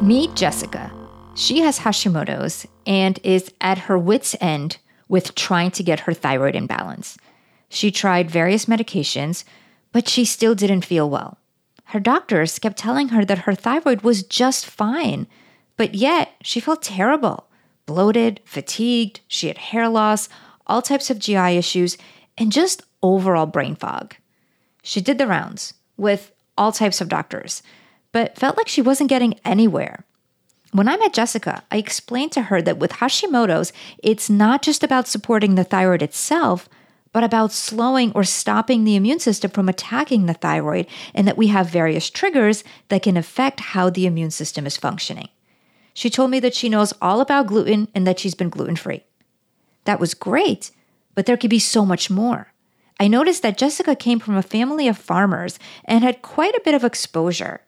Meet Jessica. She has Hashimoto's and is at her wits' end with trying to get her thyroid in balance. She tried various medications, but she still didn't feel well. Her doctors kept telling her that her thyroid was just fine, but yet she felt terrible bloated, fatigued, she had hair loss, all types of GI issues, and just overall brain fog. She did the rounds with all types of doctors, but felt like she wasn't getting anywhere. When I met Jessica, I explained to her that with Hashimoto's, it's not just about supporting the thyroid itself, but about slowing or stopping the immune system from attacking the thyroid, and that we have various triggers that can affect how the immune system is functioning. She told me that she knows all about gluten and that she's been gluten free. That was great, but there could be so much more. I noticed that Jessica came from a family of farmers and had quite a bit of exposure.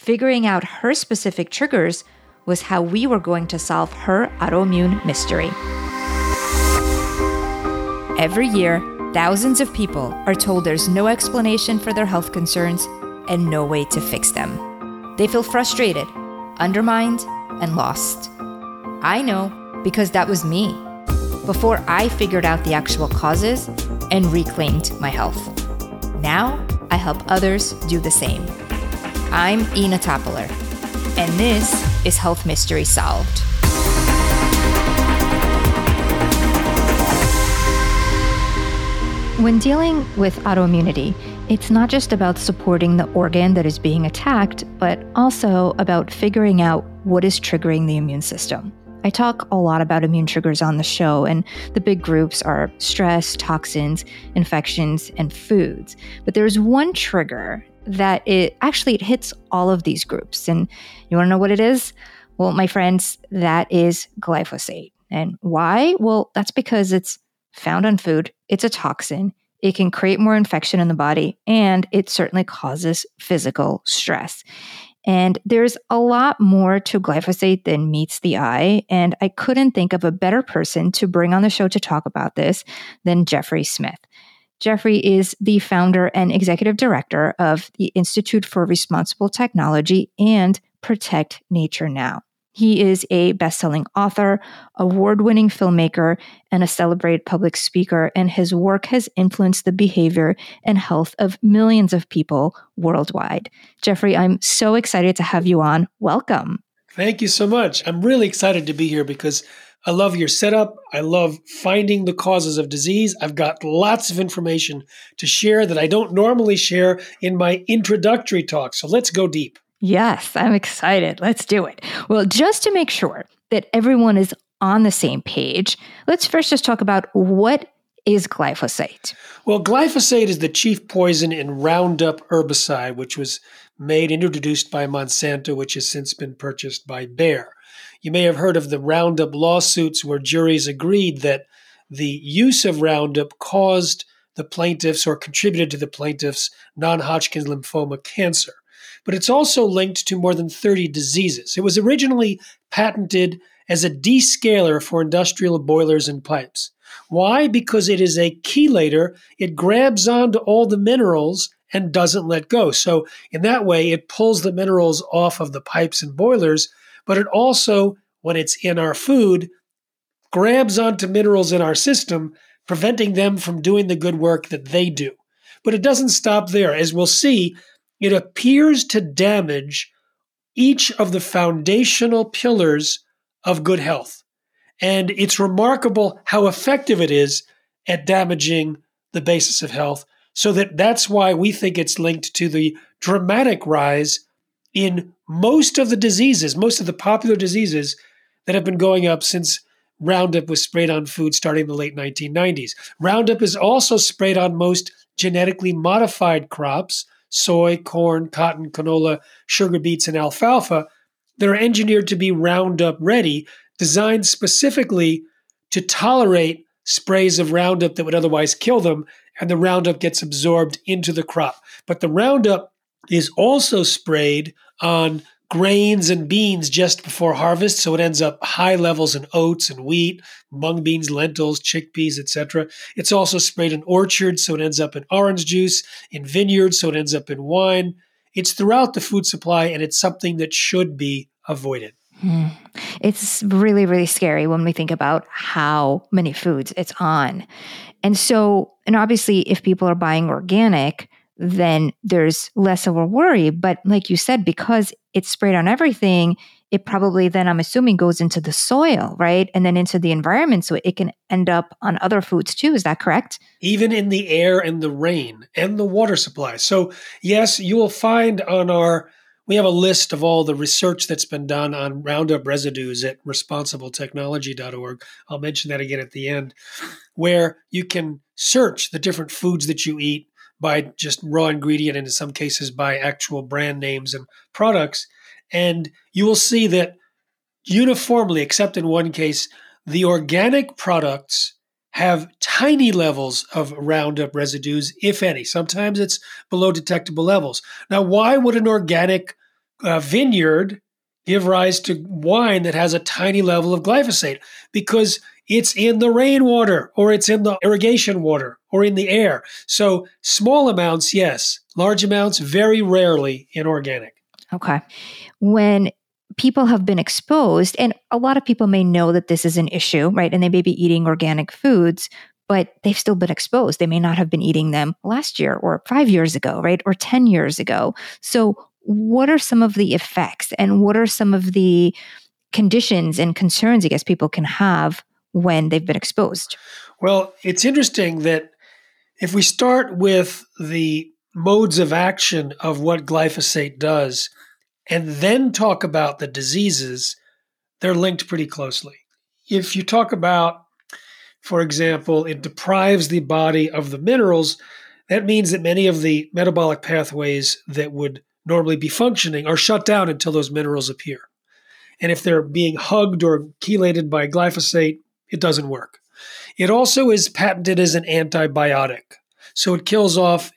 Figuring out her specific triggers was how we were going to solve her autoimmune mystery. Every year, thousands of people are told there's no explanation for their health concerns and no way to fix them. They feel frustrated, undermined, and lost. I know because that was me before I figured out the actual causes and reclaimed my health. Now I help others do the same. I'm Inna Topiler, and this is Health Mystery Solved. When dealing with autoimmunity, it's not just about supporting the organ that is being attacked, but also about figuring out what is triggering the immune system. I talk a lot about immune triggers on the show, and the big groups are stress, toxins, infections, and foods. But there's one trigger that it actually it hits all of these groups. And you want to know what it is? Well, my friends, that is glyphosate. And why? Well, that's because it's found on food, it's a toxin, it can create more infection in the body, and it certainly causes physical stress. And there's a lot more to glyphosate than meets the eye. And I couldn't think of a better person to bring on the show to talk about this than Jeffrey Smith. Jeffrey is the founder and executive director of the Institute for Responsible Technology and Protect Nature Now. He is a best selling author, award winning filmmaker, and a celebrated public speaker, and his work has influenced the behavior and health of millions of people worldwide. Jeffrey, I'm so excited to have you on. Welcome. Thank you so much. I'm really excited to be here because I love your setup. I love finding the causes of disease. I've got lots of information to share that I don't normally share in my introductory talk. So let's go deep. Yes, I'm excited. Let's do it. Well, just to make sure that everyone is on the same page, let's first just talk about what is glyphosate. Well, glyphosate is the chief poison in Roundup herbicide, which was made and introduced by Monsanto, which has since been purchased by Bayer. You may have heard of the Roundup lawsuits where juries agreed that the use of Roundup caused the plaintiffs or contributed to the plaintiffs non Hodgkin's lymphoma cancer but it's also linked to more than 30 diseases. It was originally patented as a descaler for industrial boilers and pipes. Why? Because it is a chelator. It grabs onto all the minerals and doesn't let go. So, in that way, it pulls the minerals off of the pipes and boilers, but it also, when it's in our food, grabs onto minerals in our system, preventing them from doing the good work that they do. But it doesn't stop there. As we'll see, it appears to damage each of the foundational pillars of good health. And it's remarkable how effective it is at damaging the basis of health. So that that's why we think it's linked to the dramatic rise in most of the diseases, most of the popular diseases that have been going up since Roundup was sprayed on food starting in the late 1990s. Roundup is also sprayed on most genetically modified crops soy, corn, cotton, canola, sugar beets, and alfalfa that are engineered to be Roundup ready, designed specifically to tolerate sprays of Roundup that would otherwise kill them, and the Roundup gets absorbed into the crop. But the Roundup is also sprayed on grains and beans just before harvest, so it ends up high levels in oats and wheat, mung beans, lentils, chickpeas, etc. It's also sprayed in orchards, so it ends up in orange juice, in vineyards, so it ends up in wine. It's throughout the food supply, and it's something that should be avoided. Hmm. It's really, really scary when we think about how many foods it's on. And so, and obviously, if people are buying organic, then there's less of a worry. But like you said, because it's sprayed on everything, it probably then I'm assuming goes into the soil, right? And then into the environment. So it can end up on other foods too. Is that correct? Even in the air and the rain and the water supply. So, yes, you will find on our we have a list of all the research that's been done on Roundup residues at responsibletechnology.org. I'll mention that again at the end, where you can search the different foods that you eat by just raw ingredient and in some cases by actual brand names and products. And you will see that uniformly, except in one case, the organic products have tiny levels of Roundup residues, if any. Sometimes it's below detectable levels. Now, why would an organic uh, vineyard give rise to wine that has a tiny level of glyphosate because it's in the rainwater or it's in the irrigation water or in the air. So small amounts, yes. Large amounts, very rarely in organic. Okay. When people have been exposed, and a lot of people may know that this is an issue, right? And they may be eating organic foods, but they've still been exposed. They may not have been eating them last year or five years ago, right? Or 10 years ago. So, what are some of the effects and what are some of the conditions and concerns I guess people can have when they've been exposed? Well, it's interesting that if we start with the modes of action of what glyphosate does and then talk about the diseases, they're linked pretty closely. If you talk about, for example, it deprives the body of the minerals, that means that many of the metabolic pathways that would normally be functioning are shut down until those minerals appear. And if they're being hugged or chelated by glyphosate, it doesn't work. It also is patented as an antibiotic. So it kills off,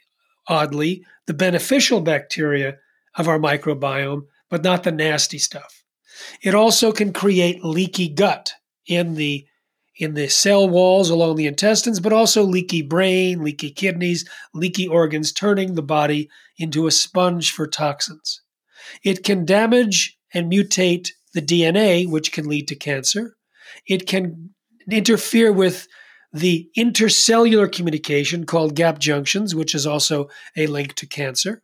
oddly, the beneficial bacteria of our microbiome, but not the nasty stuff. It also can create leaky gut in the in the cell walls along the intestines, but also leaky brain, leaky kidneys, leaky organs, turning the body into a sponge for toxins. It can damage and mutate the DNA, which can lead to cancer. It can interfere with the intercellular communication called gap junctions, which is also a link to cancer.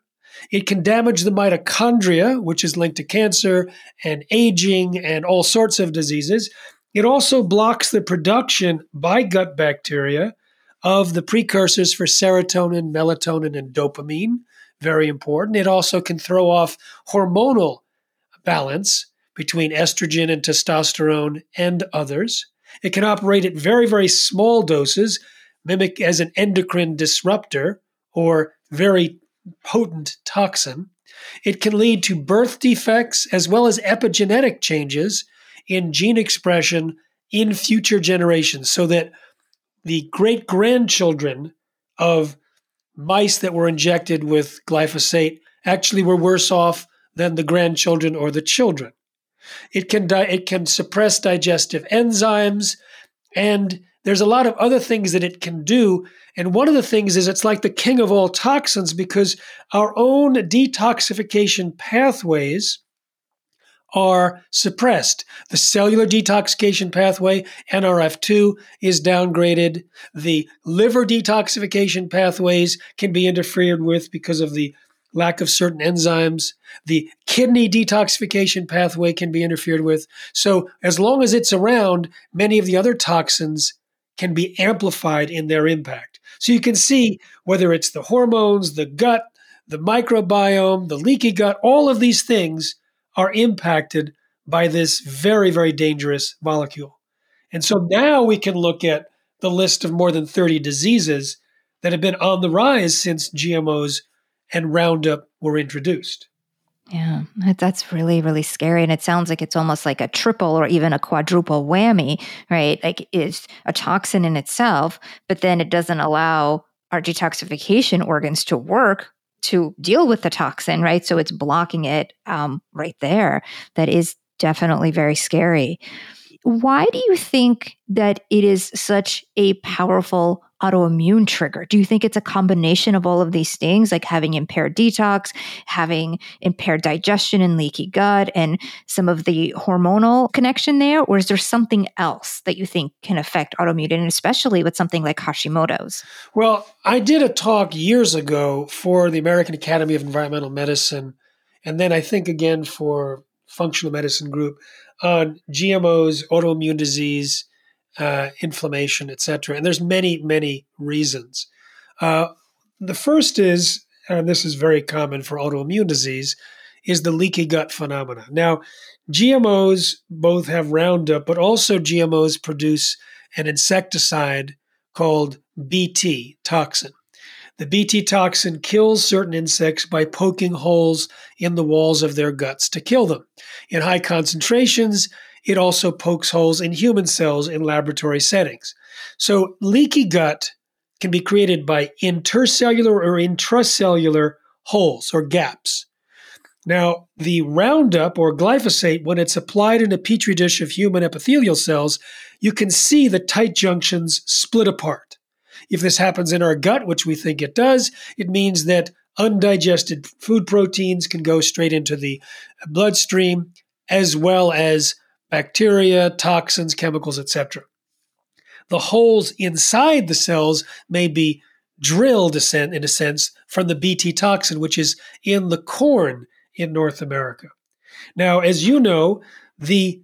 It can damage the mitochondria, which is linked to cancer and aging and all sorts of diseases. It also blocks the production by gut bacteria of the precursors for serotonin, melatonin, and dopamine. Very important. It also can throw off hormonal balance between estrogen and testosterone and others. It can operate at very, very small doses, mimic as an endocrine disruptor or very potent toxin. It can lead to birth defects as well as epigenetic changes in gene expression in future generations so that the great grandchildren of mice that were injected with glyphosate actually were worse off than the grandchildren or the children. It can di- it can suppress digestive enzymes and there's a lot of other things that it can do and one of the things is it's like the king of all toxins because our own detoxification pathways are suppressed. The cellular detoxification pathway, NRF2, is downgraded. The liver detoxification pathways can be interfered with because of the lack of certain enzymes. The kidney detoxification pathway can be interfered with. So, as long as it's around, many of the other toxins can be amplified in their impact. So, you can see whether it's the hormones, the gut, the microbiome, the leaky gut, all of these things are impacted by this very, very dangerous molecule. And so now we can look at the list of more than 30 diseases that have been on the rise since GMOs and Roundup were introduced. Yeah, that's really, really scary. And it sounds like it's almost like a triple or even a quadruple whammy, right? Like it's a toxin in itself, but then it doesn't allow our detoxification organs to work to deal with the toxin, right? So it's blocking it um, right there. That is definitely very scary. Why do you think that it is such a powerful autoimmune trigger? Do you think it's a combination of all of these things, like having impaired detox, having impaired digestion and leaky gut, and some of the hormonal connection there? Or is there something else that you think can affect autoimmune, and especially with something like Hashimoto's? Well, I did a talk years ago for the American Academy of Environmental Medicine, and then I think again for Functional Medicine Group on GMOs, autoimmune disease, uh, inflammation, etc. And there's many, many reasons. Uh, the first is, and this is very common for autoimmune disease, is the leaky gut phenomena. Now, GMOs both have Roundup, but also GMOs produce an insecticide called BT toxin. The BT toxin kills certain insects by poking holes in the walls of their guts to kill them. In high concentrations, it also pokes holes in human cells in laboratory settings. So, leaky gut can be created by intercellular or intracellular holes or gaps. Now, the Roundup or glyphosate, when it's applied in a petri dish of human epithelial cells, you can see the tight junctions split apart. If this happens in our gut, which we think it does, it means that undigested food proteins can go straight into the bloodstream, as well as bacteria, toxins, chemicals, etc. The holes inside the cells may be drilled, in a sense, from the BT toxin, which is in the corn in North America. Now, as you know, the,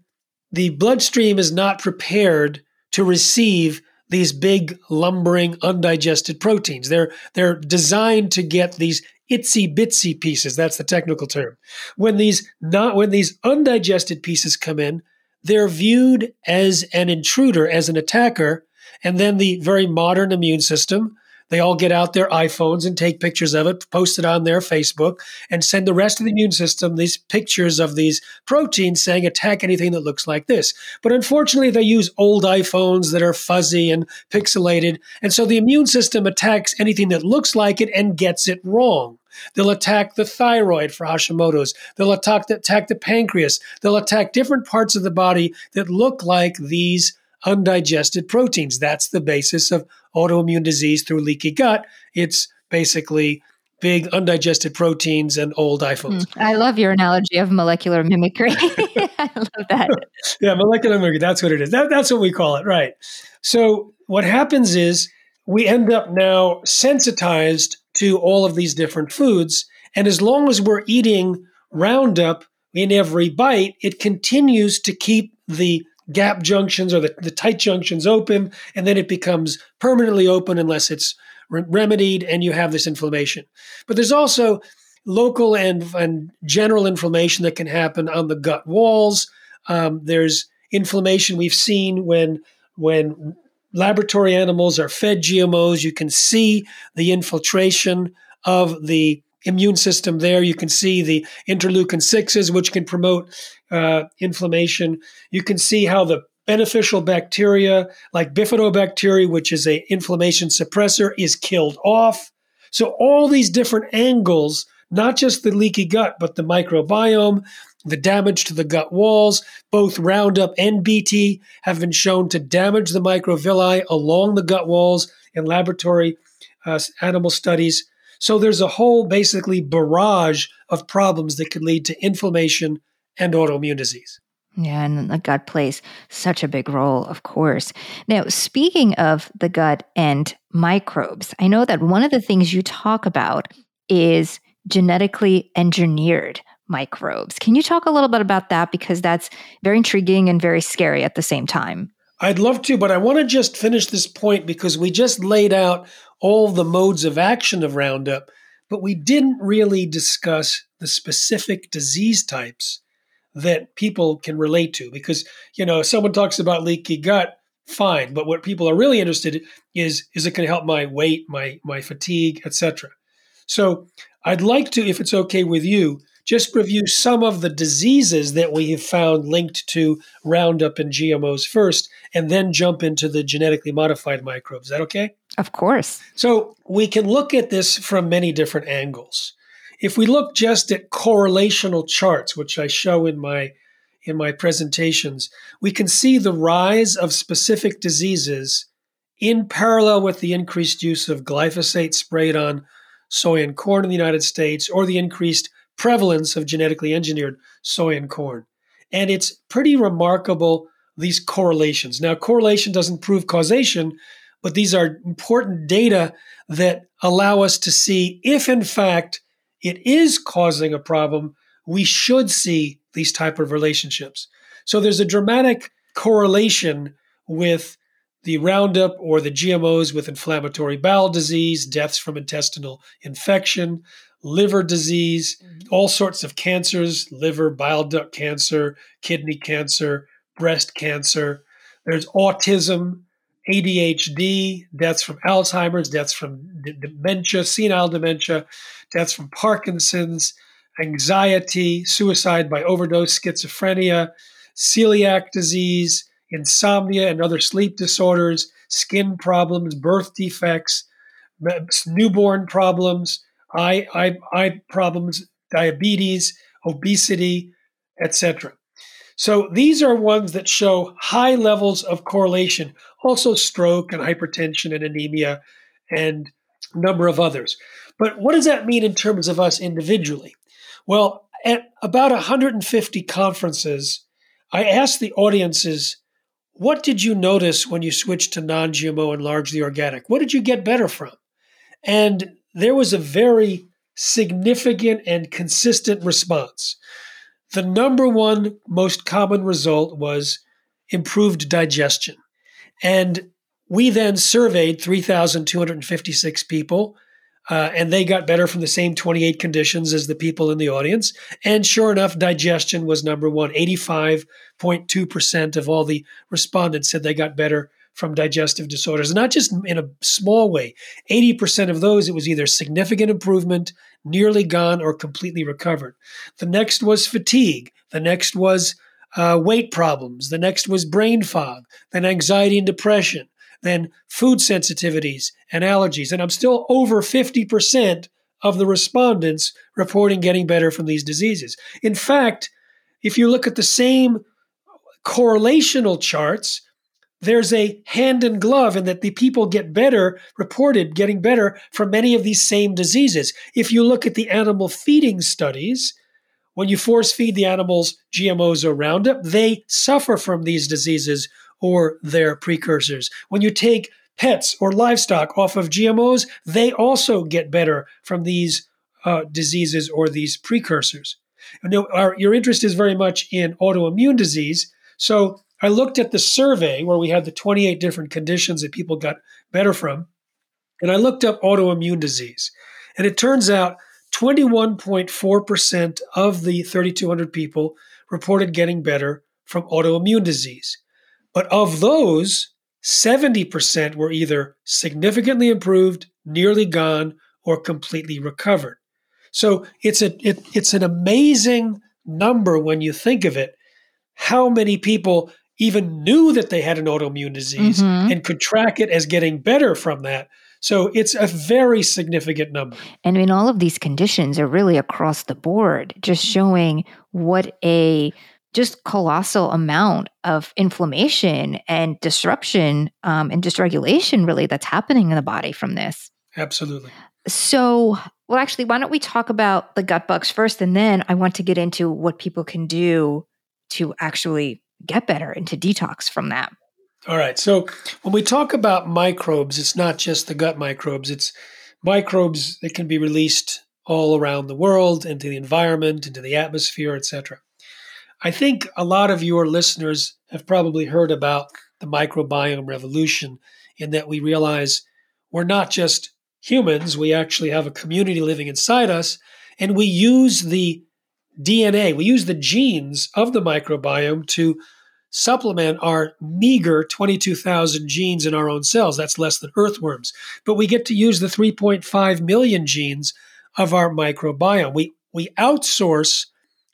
the bloodstream is not prepared to receive these big, lumbering, undigested proteins. They're, they're designed to get these itsy bitsy pieces. That's the technical term. When these not when these undigested pieces come in, they're viewed as an intruder, as an attacker, and then the very modern immune system. They all get out their iPhones and take pictures of it, post it on their Facebook, and send the rest of the immune system these pictures of these proteins saying attack anything that looks like this. But unfortunately, they use old iPhones that are fuzzy and pixelated. And so the immune system attacks anything that looks like it and gets it wrong. They'll attack the thyroid for Hashimoto's. They'll attack the, attack the pancreas. They'll attack different parts of the body that look like these undigested proteins. That's the basis of autoimmune disease through leaky gut. It's basically big undigested proteins and old iPhones. Mm, I love your analogy of molecular mimicry. I love that. yeah, molecular mimicry. That's what it is. That, that's what we call it, right? So what happens is we end up now sensitized to all of these different foods. And as long as we're eating Roundup in every bite, it continues to keep the gap junctions or the, the tight junctions open, and then it becomes permanently open unless it's re- remedied and you have this inflammation. But there's also local and, and general inflammation that can happen on the gut walls. Um, there's inflammation we've seen when when laboratory animals are fed GMOs. You can see the infiltration of the immune system there. You can see the interleukin 6s, which can promote uh, inflammation. You can see how the beneficial bacteria, like bifidobacteria, which is a inflammation suppressor, is killed off. So all these different angles, not just the leaky gut, but the microbiome, the damage to the gut walls, both Roundup and BT have been shown to damage the microvilli along the gut walls in laboratory uh, animal studies. So there's a whole basically barrage of problems that could lead to inflammation and autoimmune disease. Yeah, and the gut plays such a big role, of course. Now, speaking of the gut and microbes, I know that one of the things you talk about is genetically engineered microbes. Can you talk a little bit about that? Because that's very intriguing and very scary at the same time. I'd love to, but I want to just finish this point because we just laid out all the modes of action of Roundup, but we didn't really discuss the specific disease types that people can relate to. Because, you know, someone talks about leaky gut, fine, but what people are really interested in is is it going to help my weight, my my fatigue, etc. So I'd like to, if it's okay with you, just review some of the diseases that we have found linked to Roundup and GMOs first, and then jump into the genetically modified microbes. Is that okay? Of course. So we can look at this from many different angles. If we look just at correlational charts, which I show in my in my presentations, we can see the rise of specific diseases in parallel with the increased use of glyphosate sprayed on soy and corn in the United States or the increased prevalence of genetically engineered soy and corn. And it's pretty remarkable, these correlations. Now, correlation doesn't prove causation, but these are important data that allow us to see if, in fact, it is causing a problem, we should see these type of relationships. So there's a dramatic correlation with the Roundup or the GMOs with inflammatory bowel disease, deaths from intestinal infection, liver disease, mm-hmm. all sorts of cancers, liver, bile duct cancer, kidney cancer, breast cancer. There's autism, ADHD, deaths from Alzheimer's, deaths from d- dementia, senile dementia, deaths from Parkinson's, anxiety, suicide by overdose, schizophrenia, celiac disease, insomnia and other sleep disorders, skin problems, birth defects, newborn problems, eye, eye, eye problems, diabetes, obesity, etc. So these are ones that show high levels of correlation, also stroke and hypertension and anemia and a number of others. But what does that mean in terms of us individually? Well, at about 150 conferences, I asked the audiences what did you notice when you switched to non GMO and largely organic? What did you get better from? And there was a very significant and consistent response. The number one most common result was improved digestion. And we then surveyed 3,256 people uh, and they got better from the same 28 conditions as the people in the audience. And sure enough, digestion was number one. 85.2% of all the respondents said they got better from digestive disorders. Not just in a small way. 80% of those, it was either significant improvement, nearly gone, or completely recovered. The next was fatigue. The next was uh, weight problems. The next was brain fog, then anxiety and depression Then food sensitivities and allergies. And I'm still over 50% of the respondents reporting getting better from these diseases. In fact, if you look at the same correlational charts, there's a hand in glove in that the people get better, reported getting better from many of these same diseases. If you look at the animal feeding studies, when you force feed the animals GMOs or Roundup, they suffer from these diseases or their precursors. When you take pets or livestock off of GMOs, they also get better from these uh, diseases or these precursors. And our, your interest is very much in autoimmune disease. So I looked at the survey where we had the 28 different conditions that people got better from, and I looked up autoimmune disease. And it turns out 21.4% of the 3,200 people reported getting better from autoimmune disease. But of those, 70% were either significantly improved, nearly gone, or completely recovered. So it's a it, it's an amazing number when you think of it. How many people even knew that they had an autoimmune disease mm-hmm. and could track it as getting better from that? So it's a very significant number. And in all of these conditions are really across the board, just showing what a just colossal amount of inflammation and disruption um, and dysregulation really that's happening in the body from this absolutely so well actually why don't we talk about the gut bugs first and then i want to get into what people can do to actually get better and to detox from that. All right so when we talk about microbes it's not just the gut microbes it's microbes that can be released all around the world into the environment into the atmosphere etc I think a lot of your listeners have probably heard about the microbiome revolution in that we realize we're not just humans, we actually have a community living inside us, and we use the DNA, we use the genes of the microbiome to supplement our meager 22,000 genes in our own cells. That's less than earthworms. But we get to use the 3.5 million genes of our microbiome. We, we outsource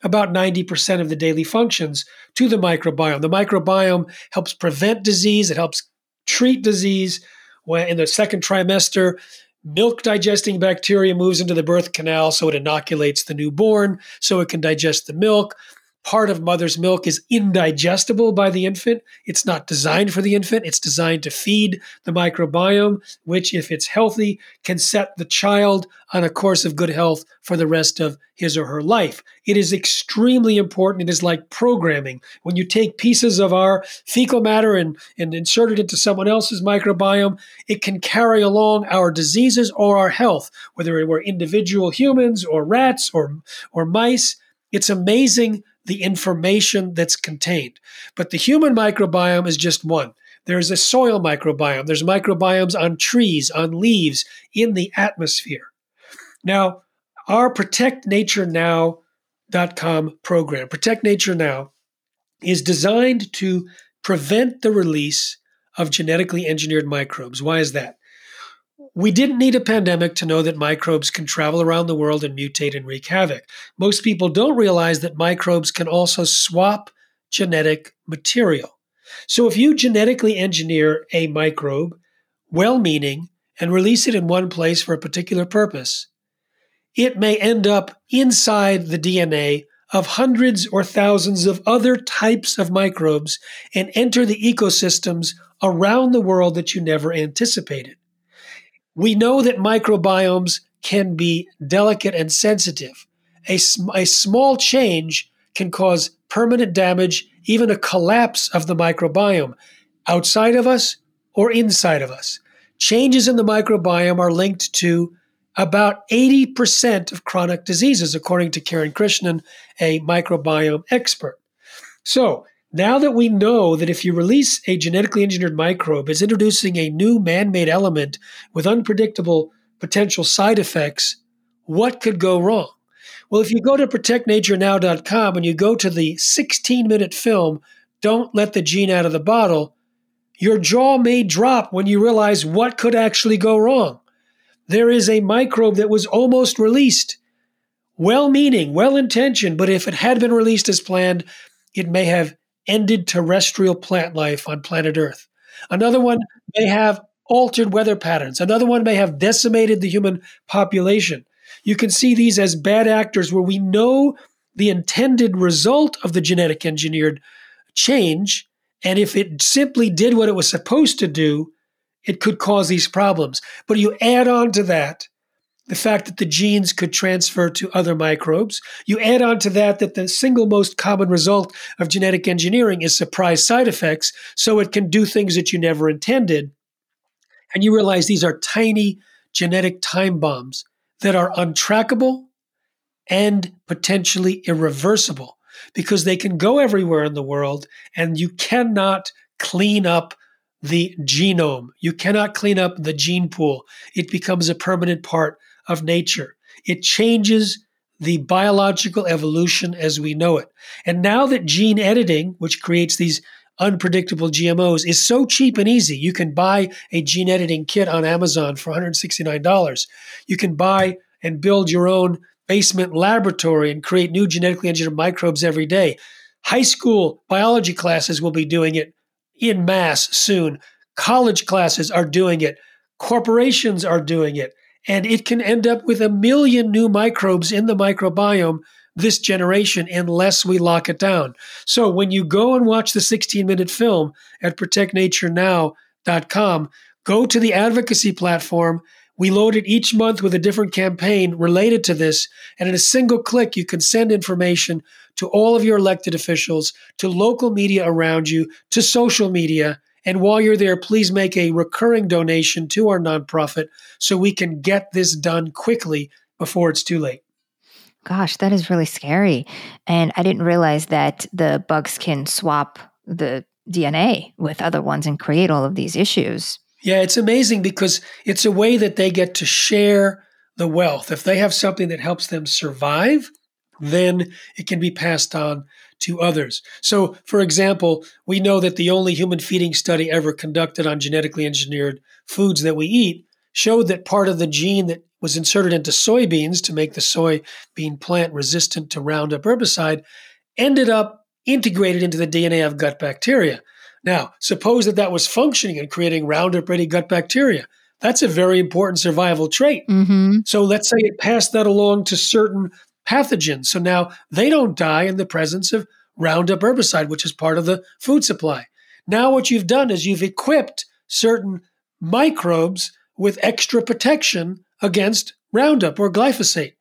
about 90% of the daily functions to the microbiome. The microbiome helps prevent disease, it helps treat disease. When in the second trimester, milk digesting bacteria moves into the birth canal, so it inoculates the newborn, so it can digest the milk. Part of mother's milk is indigestible by the infant. It's not designed for the infant. It's designed to feed the microbiome, which, if it's healthy, can set the child on a course of good health for the rest of his or her life. It is extremely important. It is like programming. When you take pieces of our fecal matter and, and insert it into someone else's microbiome, it can carry along our diseases or our health, whether we're individual humans or rats or, or mice. It's amazing the information that's contained. But the human microbiome is just one. There's a soil microbiome, there's microbiomes on trees, on leaves, in the atmosphere. Now, our protectnaturenow.com program, Protect Nature Now, is designed to prevent the release of genetically engineered microbes. Why is that? We didn't need a pandemic to know that microbes can travel around the world and mutate and wreak havoc. Most people don't realize that microbes can also swap genetic material. So if you genetically engineer a microbe, well meaning, and release it in one place for a particular purpose, it may end up inside the DNA of hundreds or thousands of other types of microbes and enter the ecosystems around the world that you never anticipated. We know that microbiomes can be delicate and sensitive. A, a small change can cause permanent damage, even a collapse of the microbiome outside of us or inside of us. Changes in the microbiome are linked to about 80% of chronic diseases, according to Kiran Krishnan, a microbiome expert. So, now that we know that if you release a genetically engineered microbe, it's introducing a new man made element with unpredictable potential side effects, what could go wrong? Well, if you go to protectnaturenow.com and you go to the 16 minute film, Don't Let the Gene Out of the Bottle, your jaw may drop when you realize what could actually go wrong. There is a microbe that was almost released, well meaning, well intentioned, but if it had been released as planned, it may have ended terrestrial plant life on planet Earth. Another one may have altered weather patterns. Another one may have decimated the human population. You can see these as bad actors where we know the intended result of the genetic engineered change. And if it simply did what it was supposed to do, it could cause these problems. But you add on to that the fact that the genes could transfer to other microbes. You add on to that that the single most common result of genetic engineering is surprise side effects, so it can do things that you never intended. And you realize these are tiny genetic time bombs that are untrackable and potentially irreversible because they can go everywhere in the world and you cannot clean up the genome. You cannot clean up the gene pool. It becomes a permanent part of nature. It changes the biological evolution as we know it. And now that gene editing, which creates these unpredictable GMOs, is so cheap and easy, you can buy a gene editing kit on Amazon for $169. You can buy and build your own basement laboratory and create new genetically engineered microbes every day. High school biology classes will be doing it in mass soon. College classes are doing it. Corporations are doing it and it can end up with a million new microbes in the microbiome this generation unless we lock it down. So when you go and watch the 16 minute film at protectnaturenow.com, go to the advocacy platform. We load it each month with a different campaign related to this. And in a single click, you can send information to all of your elected officials, to local media around you, to social media and while you're there, please make a recurring donation to our nonprofit so we can get this done quickly before it's too late. Gosh, that is really scary. And I didn't realize that the bugs can swap the DNA with other ones and create all of these issues. Yeah, it's amazing because it's a way that they get to share the wealth. If they have something that helps them survive, then it can be passed on to others. So, for example, we know that the only human feeding study ever conducted on genetically engineered foods that we eat showed that part of the gene that was inserted into soybeans to make the soybean plant resistant to Roundup herbicide ended up integrated into the DNA of gut bacteria. Now, suppose that that was functioning and creating Roundup ready gut bacteria. That's a very important survival trait. Mm-hmm. So let's say it passed that along to certain pathogens. So now they don't die in the presence of Roundup herbicide, which is part of the food supply. Now, what you've done is you've equipped certain microbes with extra protection against Roundup or glyphosate.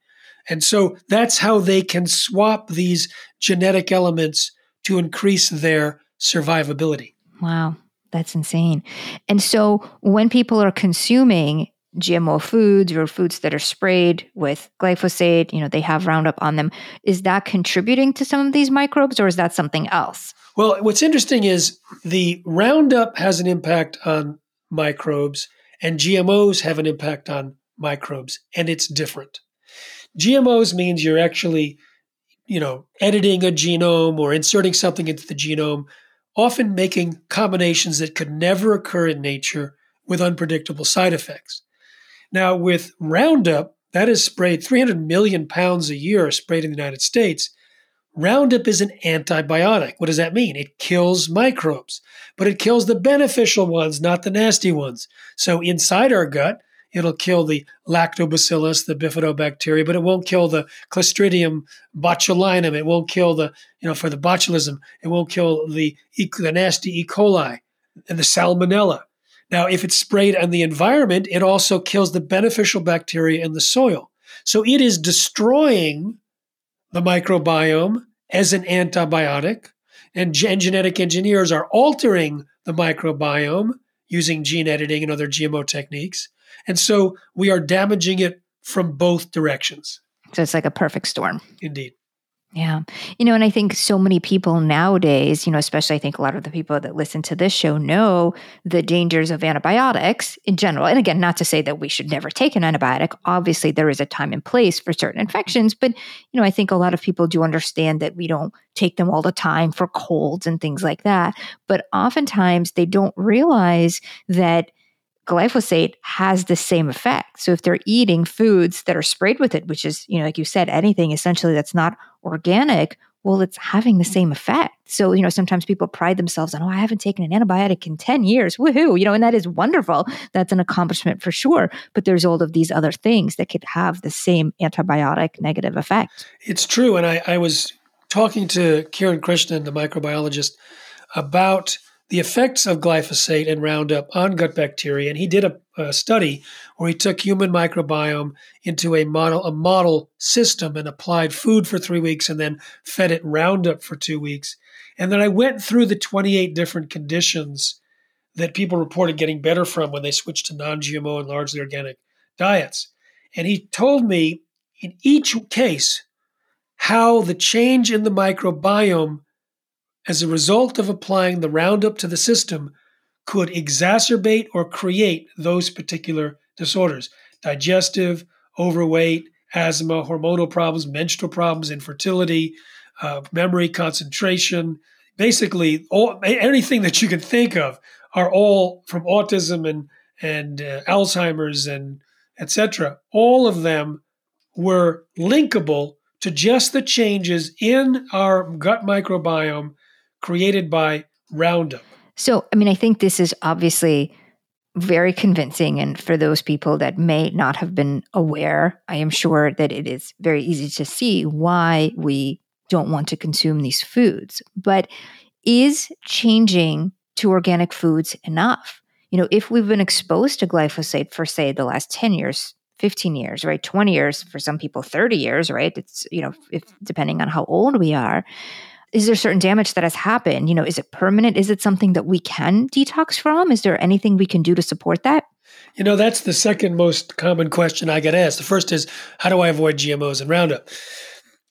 And so that's how they can swap these genetic elements to increase their survivability. Wow, that's insane. And so when people are consuming GMO foods or foods that are sprayed with glyphosate, you know, they have Roundup on them, is that contributing to some of these microbes or is that something else? Well, what's interesting is the Roundup has an impact on microbes and GMOs have an impact on microbes, and it's different. GMOs means you're actually, you know, editing a genome or inserting something into the genome, often making combinations that could never occur in nature with unpredictable side effects. Now, with Roundup, that is sprayed 300 million pounds a year sprayed in the United States. Roundup is an antibiotic. What does that mean? It kills microbes, but it kills the beneficial ones, not the nasty ones. So inside our gut, it'll kill the lactobacillus, the bifidobacteria, but it won't kill the Clostridium botulinum. It won't kill the, you know, for the botulism, it won't kill the, the nasty E. coli and the salmonella. Now, if it's sprayed on the environment, it also kills the beneficial bacteria in the soil. So it is destroying the microbiome as an antibiotic, and gen- genetic engineers are altering the microbiome using gene editing and other GMO techniques. And so we are damaging it from both directions. So it's like a perfect storm. Indeed. Yeah. You know, and I think so many people nowadays, you know, especially I think a lot of the people that listen to this show know the dangers of antibiotics in general. And again, not to say that we should never take an antibiotic. Obviously, there is a time and place for certain infections, but, you know, I think a lot of people do understand that we don't take them all the time for colds and things like that. But oftentimes they don't realize that glyphosate has the same effect. So if they're eating foods that are sprayed with it, which is, you know, like you said, anything essentially that's not organic, well, it's having the same effect. So, you know, sometimes people pride themselves on, oh, I haven't taken an antibiotic in 10 years. Woohoo. You know, and that is wonderful. That's an accomplishment for sure. But there's all of these other things that could have the same antibiotic negative effect. It's true. And I, I was talking to Kiran Krishnan, the microbiologist, about the effects of glyphosate and Roundup on gut bacteria. And he did a, a, study where he took human microbiome into a model, a model system and applied food for three weeks and then fed it Roundup for two weeks. And then I went through the 28 different conditions that people reported getting better from when they switched to non GMO and largely organic diets. And he told me in each case how the change in the microbiome as a result of applying the Roundup to the system could exacerbate or create those particular disorders digestive, overweight, asthma, hormonal problems, menstrual problems, infertility, uh, memory, concentration. Basically, all, anything that you can think of are all from autism and and uh, Alzheimer's and etc. All of them were linkable to just the changes in our gut microbiome created by Roundup. So, I mean, I think this is obviously very convincing. And for those people that may not have been aware, I am sure that it is very easy to see why we don't want to consume these foods. But is changing to organic foods enough? You know, if we've been exposed to glyphosate for, say, the last 10 years, 15 years, right? 20 years, for some people, 30 years, right? It's, you know, if depending on how old we are is there certain damage that has happened? You know, is it permanent? Is it something that we can detox from? Is there anything we can do to support that? You know, that's the second most common question I get asked. The first is, how do I avoid GMOs and Roundup?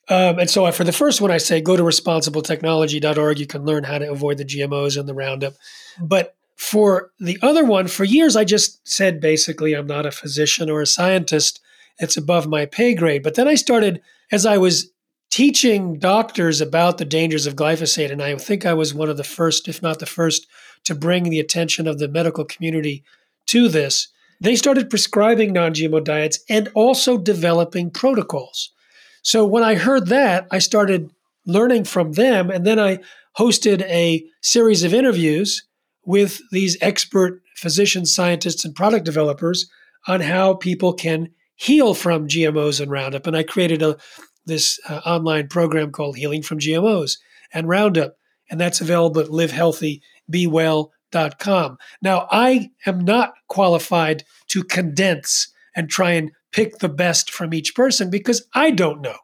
Um, and so, I, for the first one, I say go to responsibletechnology.org. You can learn how to avoid the GMOs and the Roundup. But for the other one, for years, I just said basically, I'm not a physician or a scientist. It's above my pay grade. But then I started, as I was teaching doctors about the dangers of glyphosate. And I think I was one of the first, if not the first, to bring the attention of the medical community to this. They started prescribing non GMO diets and also developing protocols. So when I heard that, I started learning from them. And then I hosted a series of interviews with these expert physicians, scientists, and product developers on how people can heal from GMOs and Roundup. And I created a, this uh, online program called Healing from GMOs and Roundup, and that's available at livehealthybewell.com. Now, I am not qualified to condense and try and pick the best from each person because I don't know.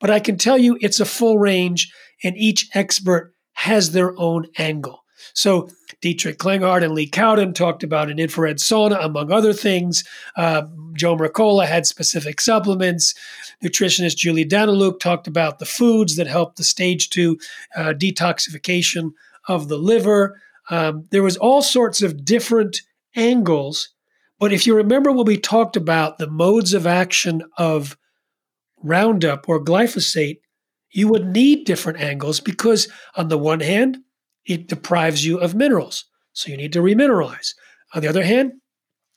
But I can tell you it's a full range, and each expert has their own angle. So Dietrich Klinghardt and Lee Cowden talked about an infrared sauna, among other things. Uh, Joe Mercola had specific supplements. Nutritionist Julie Daniluk talked about the foods that help the stage two uh, detoxification of the liver. Um, there was all sorts of different angles. But if you remember when we talked about the modes of action of Roundup or glyphosate, you would need different angles because, on the one hand, it deprives you of minerals. So you need to remineralize. On the other hand,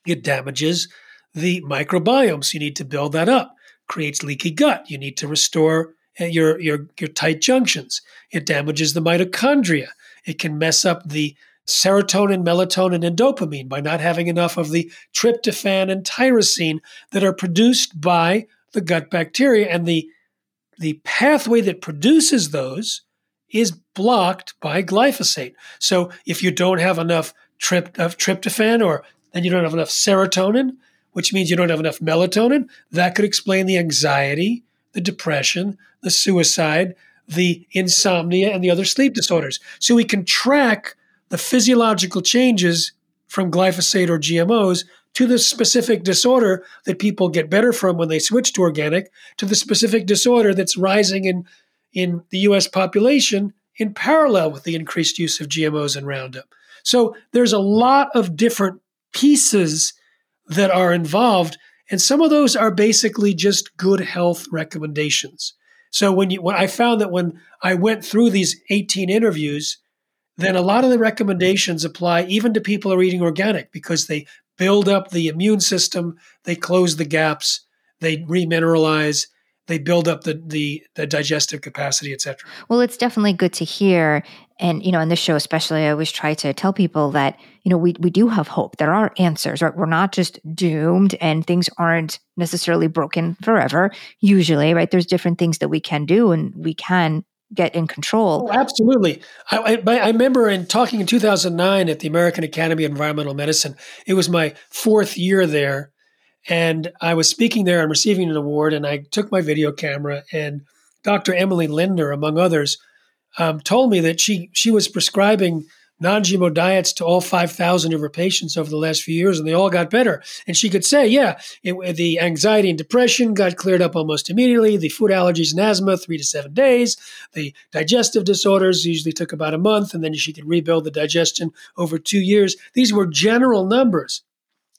it damages the microbiome. So you need to build that up. Creates leaky gut. You need to restore uh, your, your, your tight junctions. It damages the mitochondria. It can mess up the serotonin, melatonin, and dopamine by not having enough of the tryptophan and tyrosine that are produced by the gut bacteria. And the, the pathway that produces those is blocked by glyphosate. So if you don't have enough of uh, tryptophan or then you don't have enough serotonin, which means you don't have enough melatonin, that could explain the anxiety, the depression, the suicide, the insomnia, and the other sleep disorders. So we can track the physiological changes from glyphosate or GMOs to the specific disorder that people get better from when they switch to organic, to the specific disorder that's rising in in the US population in parallel with the increased use of GMOs and Roundup. So there's a lot of different pieces that are involved, and some of those are basically just good health recommendations. So when you when I found that when I went through these 18 interviews, then a lot of the recommendations apply even to people who are eating organic because they build up the immune system, they close the gaps, they remineralize, they build up the the, the digestive capacity, etc. Well, it's definitely good to hear. And, you know, in this show, especially, I always try to tell people that, you know, we, we do have hope. There are answers, right? We're not just doomed and things aren't necessarily broken forever. Usually, right? There's different things that we can do and we can get in control. Oh, absolutely. I, I, I, remember in talking in 2009 at the American Academy of Environmental Medicine, it was my fourth year there. And I was speaking there and receiving an award, and I took my video camera, and Dr. Emily Linder, among others, um, told me that she she was prescribing non-GMO diets to all 5,000 of her patients over the last few years, and they all got better. And she could say, yeah, it, the anxiety and depression got cleared up almost immediately. The food allergies and asthma, three to seven days. The digestive disorders usually took about a month, and then she could rebuild the digestion over two years. These were general numbers.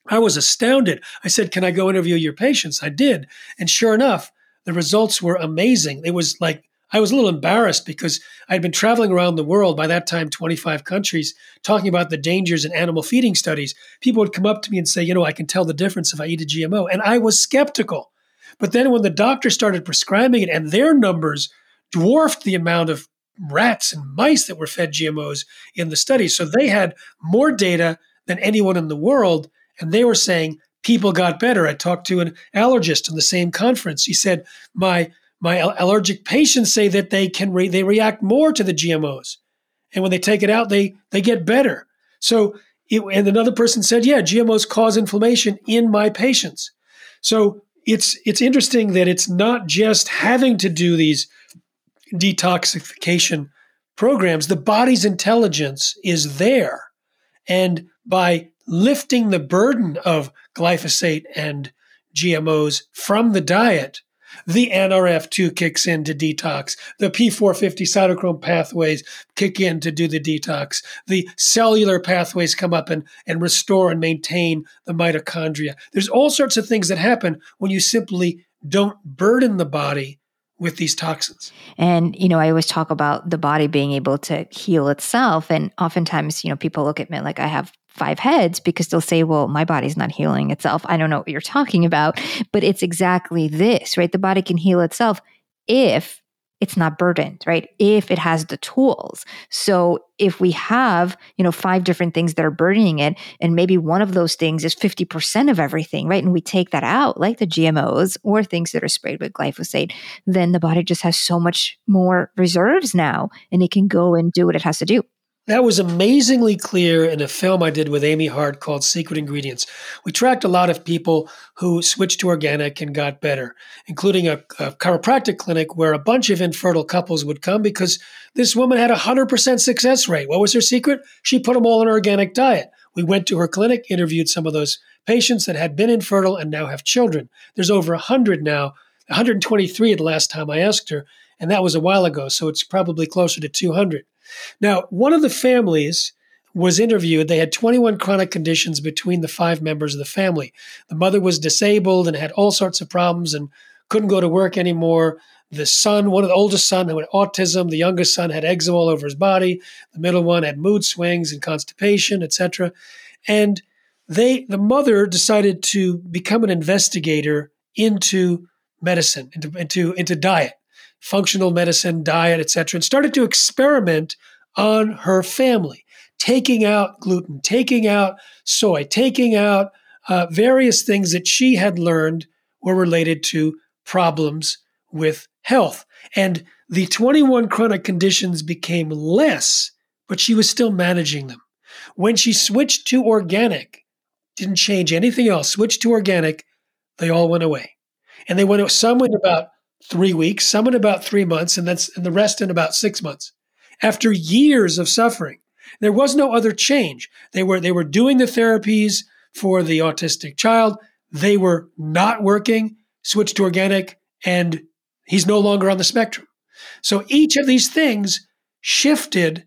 I was astounded. I said, Can I go interview your patients? I did. And sure enough, the results were amazing. It was like, I was a little embarrassed because I'd been traveling around the world, by that time, 25 countries, talking about the dangers in animal feeding studies. People would come up to me and say, You know, I can tell the difference if I eat a GMO. And I was skeptical. But then when the doctor started prescribing it and their numbers dwarfed the amount of rats and mice that were fed GMOs in the study, so they had more data than anyone in the world and they were saying people got better. I talked to an allergist in the same conference. He said, my my allergic patients say that they can re- they react more to the GMOs, and when they take it out, they they get better. So, it, and another person said, yeah, GMOs cause inflammation in my patients. So it's it's interesting that it's not just having to do these detoxification programs. The body's intelligence is there, and by lifting the burden of glyphosate and GMOs from the diet, the NRF2 kicks in to detox. The P450 cytochrome pathways kick in to do the detox. The cellular pathways come up and, and restore and maintain the mitochondria. There's all sorts of things that happen when you simply don't burden the body with these toxins. And, you know, I always talk about the body being able to heal itself. And oftentimes, you know, people look at me like I have five heads because they'll say, well, my body's not healing itself. I don't know what you're talking about, but it's exactly this, right? The body can heal itself if it's not burdened, right? If it has the tools. So if we have, you know, five different things that are burdening it, and maybe one of those things is 50% of everything, right? And we take that out, like the GMOs or things that are sprayed with glyphosate, then the body just has so much more reserves now and it can go and do what it has to do. That was amazingly clear in a film I did with Amy Hart called Secret Ingredients. We tracked a lot of people who switched to organic and got better, including a, a, chiropractic clinic where a bunch of infertile couples would come because this woman had a 100% success rate. What was her secret? She put them all on an organic diet. We went to her clinic, interviewed some of those patients that had been infertile and now have children. There's over 100 now, 123 at the last time I asked her, and that was a while ago, so it's probably closer to 200. Now, one of the families was interviewed. They had 21 chronic conditions between the five members of the family. The mother was disabled and had all sorts of problems and couldn't go to work anymore. The son, one of the oldest son, had autism. The youngest son had eczema all over his body. The middle one had mood swings and constipation, etc. And they, the mother, decided to become an investigator into medicine, into into, into diet functional medicine, diet, etc., and started to experiment on her family, taking out gluten, taking out soy, taking out uh, various things that she had learned were related to problems with health. And the 21 chronic conditions became less, but she was still managing them. When she switched to organic, didn't change anything else, switched to organic, they all went away. And they went, some went about three weeks, some in about three months, and that's and the rest in about six months. After years of suffering, there was no other change. They were they were doing the therapies for the autistic child. They were not working, switched to organic, and he's no longer on the spectrum. So each of these things shifted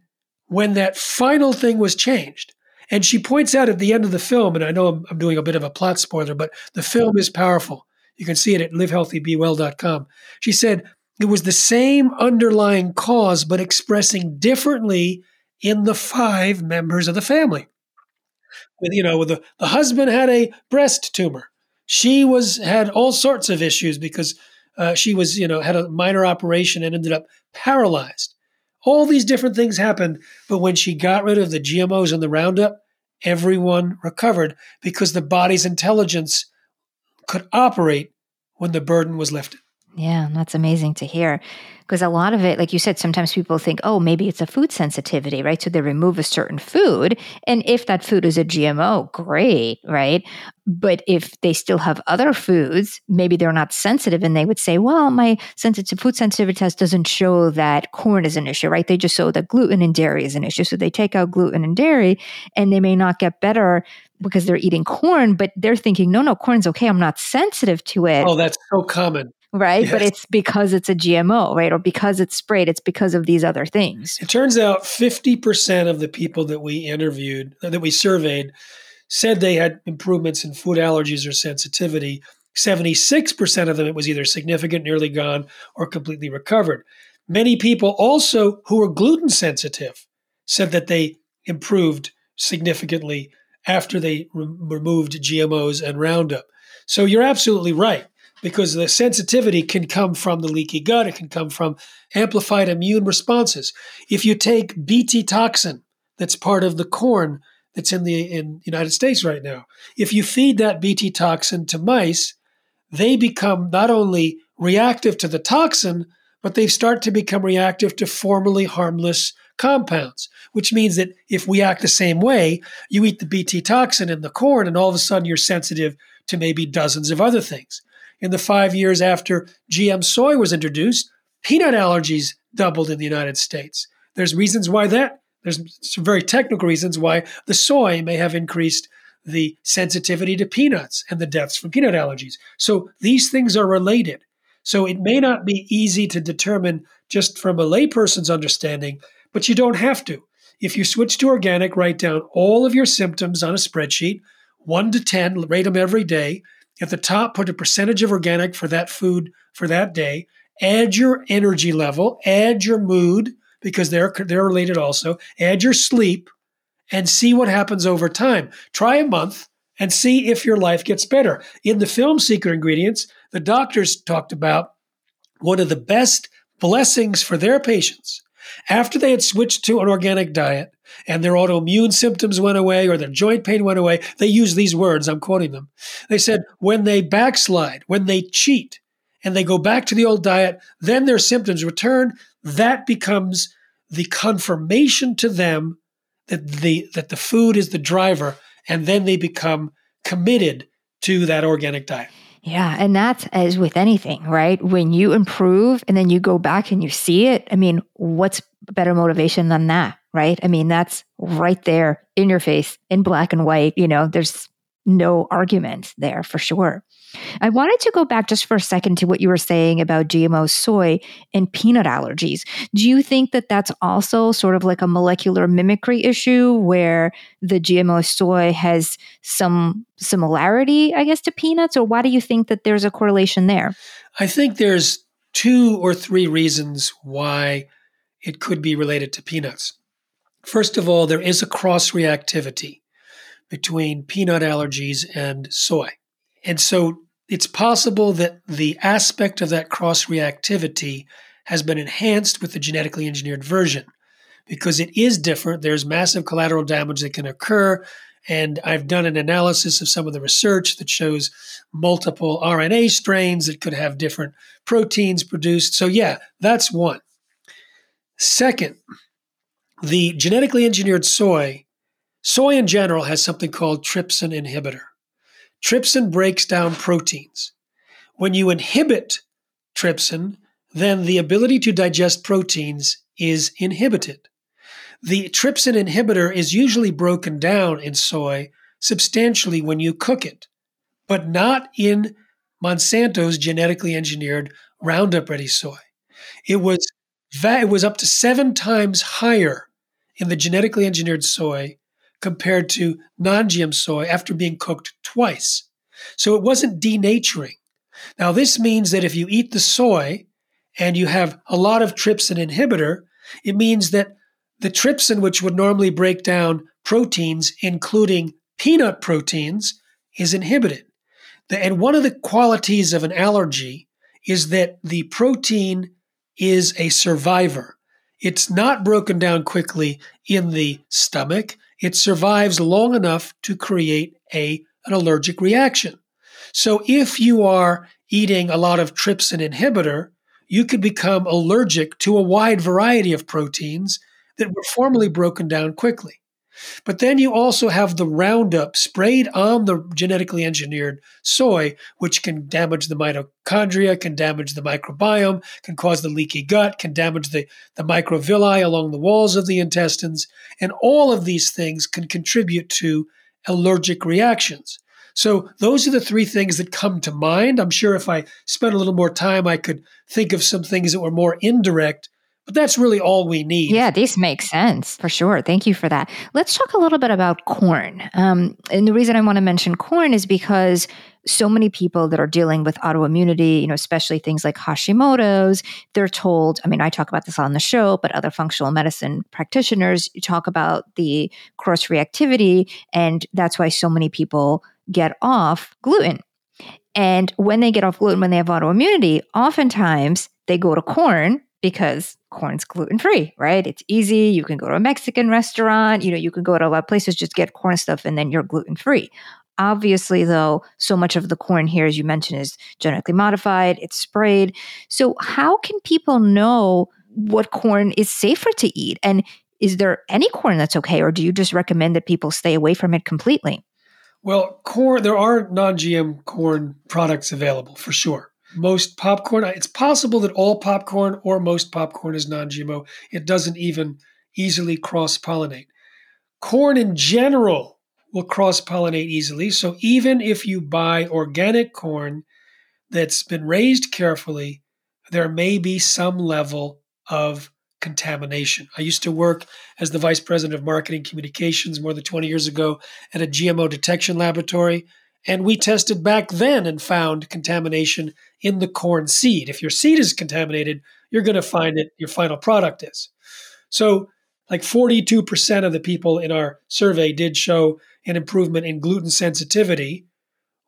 when that final thing was changed. And she points out at the end of the film, and I know I'm, I'm doing a bit of a plot spoiler, but the film is powerful. You can see it at livehealthybewell.com. She said it was the same underlying cause, but expressing differently in the five members of the family. With you know, with the, the husband had a breast tumor. She was had all sorts of issues because uh, she was you know had a minor operation and ended up paralyzed. All these different things happened, but when she got rid of the GMOs and the Roundup, everyone recovered because the body's intelligence could operate when the burden was lifted. Yeah, that's amazing to hear. Because a lot of it, like you said, sometimes people think, oh, maybe it's a food sensitivity, right? So they remove a certain food. And if that food is a GMO, great, right? But if they still have other foods, maybe they're not sensitive and they would say, well, my sensitive food sensitivity test doesn't show that corn is an issue, right? They just show that gluten and dairy is an issue. So they take out gluten and dairy and they may not get better because they're eating corn, but they're thinking, no, no, corn's okay. I'm not sensitive to it. Oh, that's so common. Right. Yes. But it's because it's a GMO, right? Or because it's sprayed. It's because of these other things. It turns out 50% of the people that we interviewed, uh, that we surveyed, said they had improvements in food allergies or sensitivity. 76% of them, it was either significant, nearly gone, or completely recovered. Many people also who were gluten sensitive said that they improved significantly after they re- removed GMOs and Roundup. So you're absolutely right because the sensitivity can come from the leaky gut, it can come from amplified immune responses. If you take Bt toxin, that's part of the corn that's in the in United States right now. If you feed that Bt toxin to mice, they become not only reactive to the toxin, but they start to become reactive to formerly harmless compounds, which means that if we act the same way, you eat the Bt toxin in the corn, and all of a sudden you're sensitive to maybe dozens of other things. In the five years after GM soy was introduced, peanut allergies doubled in the United States. There's reasons why that, there's some very technical reasons why the soy may have increased the sensitivity to peanuts and the deaths from peanut allergies. So these things are related. So it may not be easy to determine just from a layperson's understanding but you don't have to. If you switch to organic, write down all of your symptoms on a spreadsheet, 1 to 10, rate them every day. At the top, put a percentage of organic for that food for that day. Add your energy level, add your mood, because they're, they're related also. Add your sleep and see what happens over time. Try a month and see if your life gets better. In the film Secret Ingredients, the doctors talked about one of the best blessings for their patients after they had switched to an organic diet and their autoimmune symptoms went away or their joint pain went away, they used these words. I'm quoting them. They said, when they backslide, when they cheat, and they go back to the old diet, then their symptoms return. That becomes the confirmation to them that the that the food is the driver, and then they become committed to that organic diet. Yeah. And that's as with anything, right? When you improve and then you go back and you see it, I mean, what's better motivation than that, right? I mean, that's right there in your face in black and white. You know, there's no argument there for sure. I wanted to go back just for a second to what you were saying about GMO soy and peanut allergies. Do you think that that's also sort of like a molecular mimicry issue where the GMO soy has some similarity, I guess, to peanuts? Or why do you think that there's a correlation there? I think there's two or three reasons why it could be related to peanuts. First of all, there is a cross reactivity between peanut allergies and soy. And so it's possible that the aspect of that cross reactivity has been enhanced with the genetically engineered version because it is different. There's massive collateral damage that can occur. And I've done an analysis of some of the research that shows multiple RNA strains that could have different proteins produced. So, yeah, that's one. Second, the genetically engineered soy, soy in general has something called trypsin inhibitor. Trypsin breaks down proteins. When you inhibit trypsin, then the ability to digest proteins is inhibited. The trypsin inhibitor is usually broken down in soy substantially when you cook it, but not in Monsanto's genetically engineered Roundup Ready soy. It was it was up to seven times higher in the genetically engineered soy compared to non GM soy after being cooked twice. So it wasn't denaturing. Now, this means that if you eat the soy and you have a lot of trypsin inhibitor, it means that the trypsin, which would normally break down proteins, including peanut proteins, is inhibited. And one of the qualities of an allergy is that the protein is a survivor. It's not broken down quickly in the stomach it survives long enough to create a, an allergic reaction. So if you are eating a lot of trypsin inhibitor, you could become allergic to a wide variety of proteins that were formerly broken down quickly. But then you also have the Roundup sprayed on the genetically engineered soy, which can damage the mitochondria, can damage the microbiome, can cause the leaky gut, can damage the, the microvilli along the walls of the intestines. And all of these things can contribute to allergic reactions. So those are the three things that come to mind. I'm sure if I spent a little more time, I could think of some things that were more indirect but that's really all we need. Yeah, this makes sense for sure. Thank you for that. Let's talk a little bit about corn. Um, and the reason I want to mention corn is because so many people that are dealing with autoimmunity, you know, especially things like Hashimoto's, they're told, I mean, I talk about this on the show, but other functional medicine practitioners talk about the cross reactivity. And that's why so many people get off gluten. And when they get off gluten, when they have autoimmunity, oftentimes they go to corn because corn's gluten free, right? It's easy. You can go to a Mexican restaurant, you know, you can go to a lot of places, just get corn stuff and then you're gluten free. Obviously, though, so much of the corn here, as you mentioned, is genetically modified, it's sprayed. So, how can people know what corn is safer to eat? And is there any corn that's okay, or do you just recommend that people stay away from it completely? Well, corn, there are non GM corn products available for sure most popcorn. It's possible that all popcorn or most popcorn is non GMO. It doesn't even easily cross pollinate. Corn in general will cross pollinate easily. So even if you buy organic corn that's been raised carefully, there may be some level of contamination. I used to work as the vice president of marketing communications more than 20 years ago at a GMO detection laboratory. And we tested back then and found contamination in the corn seed. If your seed is contaminated, you're going to find it, your final product is. So, like 42% of the people in our survey did show an improvement in gluten sensitivity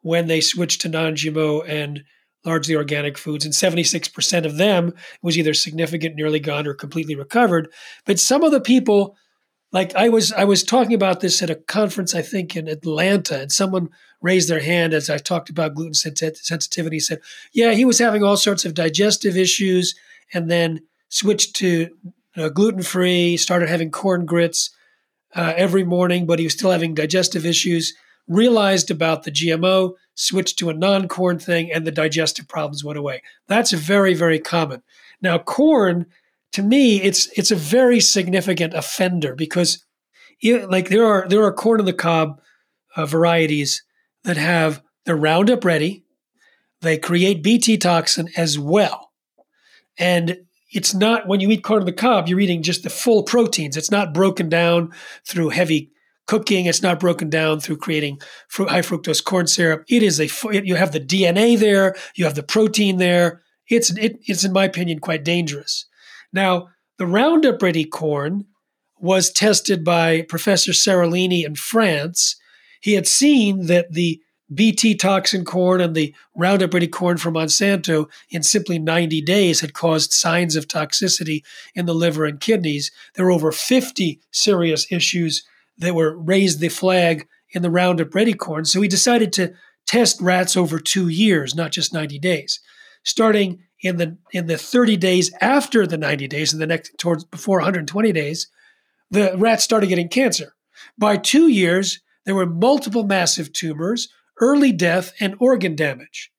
when they switched to non GMO and largely organic foods, and 76% of them was either significant, nearly gone, or completely recovered. But some of the people, like I was, I was talking about this at a conference, I think in Atlanta, and someone raised their hand as I talked about gluten sensitivity. Said, "Yeah, he was having all sorts of digestive issues, and then switched to uh, gluten free. Started having corn grits uh, every morning, but he was still having digestive issues." realized about the GMO, switched to a non corn thing, and the digestive problems went away. That's very, very common. Now, corn, to me, it's it's a very significant offender because, it, like, there are there are corn on the cob uh, varieties that have the Roundup ready. They create Bt toxin as well, and it's not when you eat corn on the cob, you're eating just the full proteins. It's not broken down through heavy cooking. It's not broken down through creating high fructose corn syrup. It is a you have the DNA there, you have the protein there. It's it, it's in my opinion quite dangerous. Now the Roundup Ready corn was tested by Professor Seralini in France. He had seen that the Bt toxin corn and the Roundup Ready corn from Monsanto in simply 90 days had caused signs of toxicity in the liver and kidneys. There were over 50 serious issues that were raised the flag in the Roundup Ready corn. So he decided to test rats over two years, not just 90 days. Starting in the in the 30 days after the 90 days, in the next towards before 120 days, the rats started getting cancer. By two years, there were multiple massive tumors, early death, and organ damage.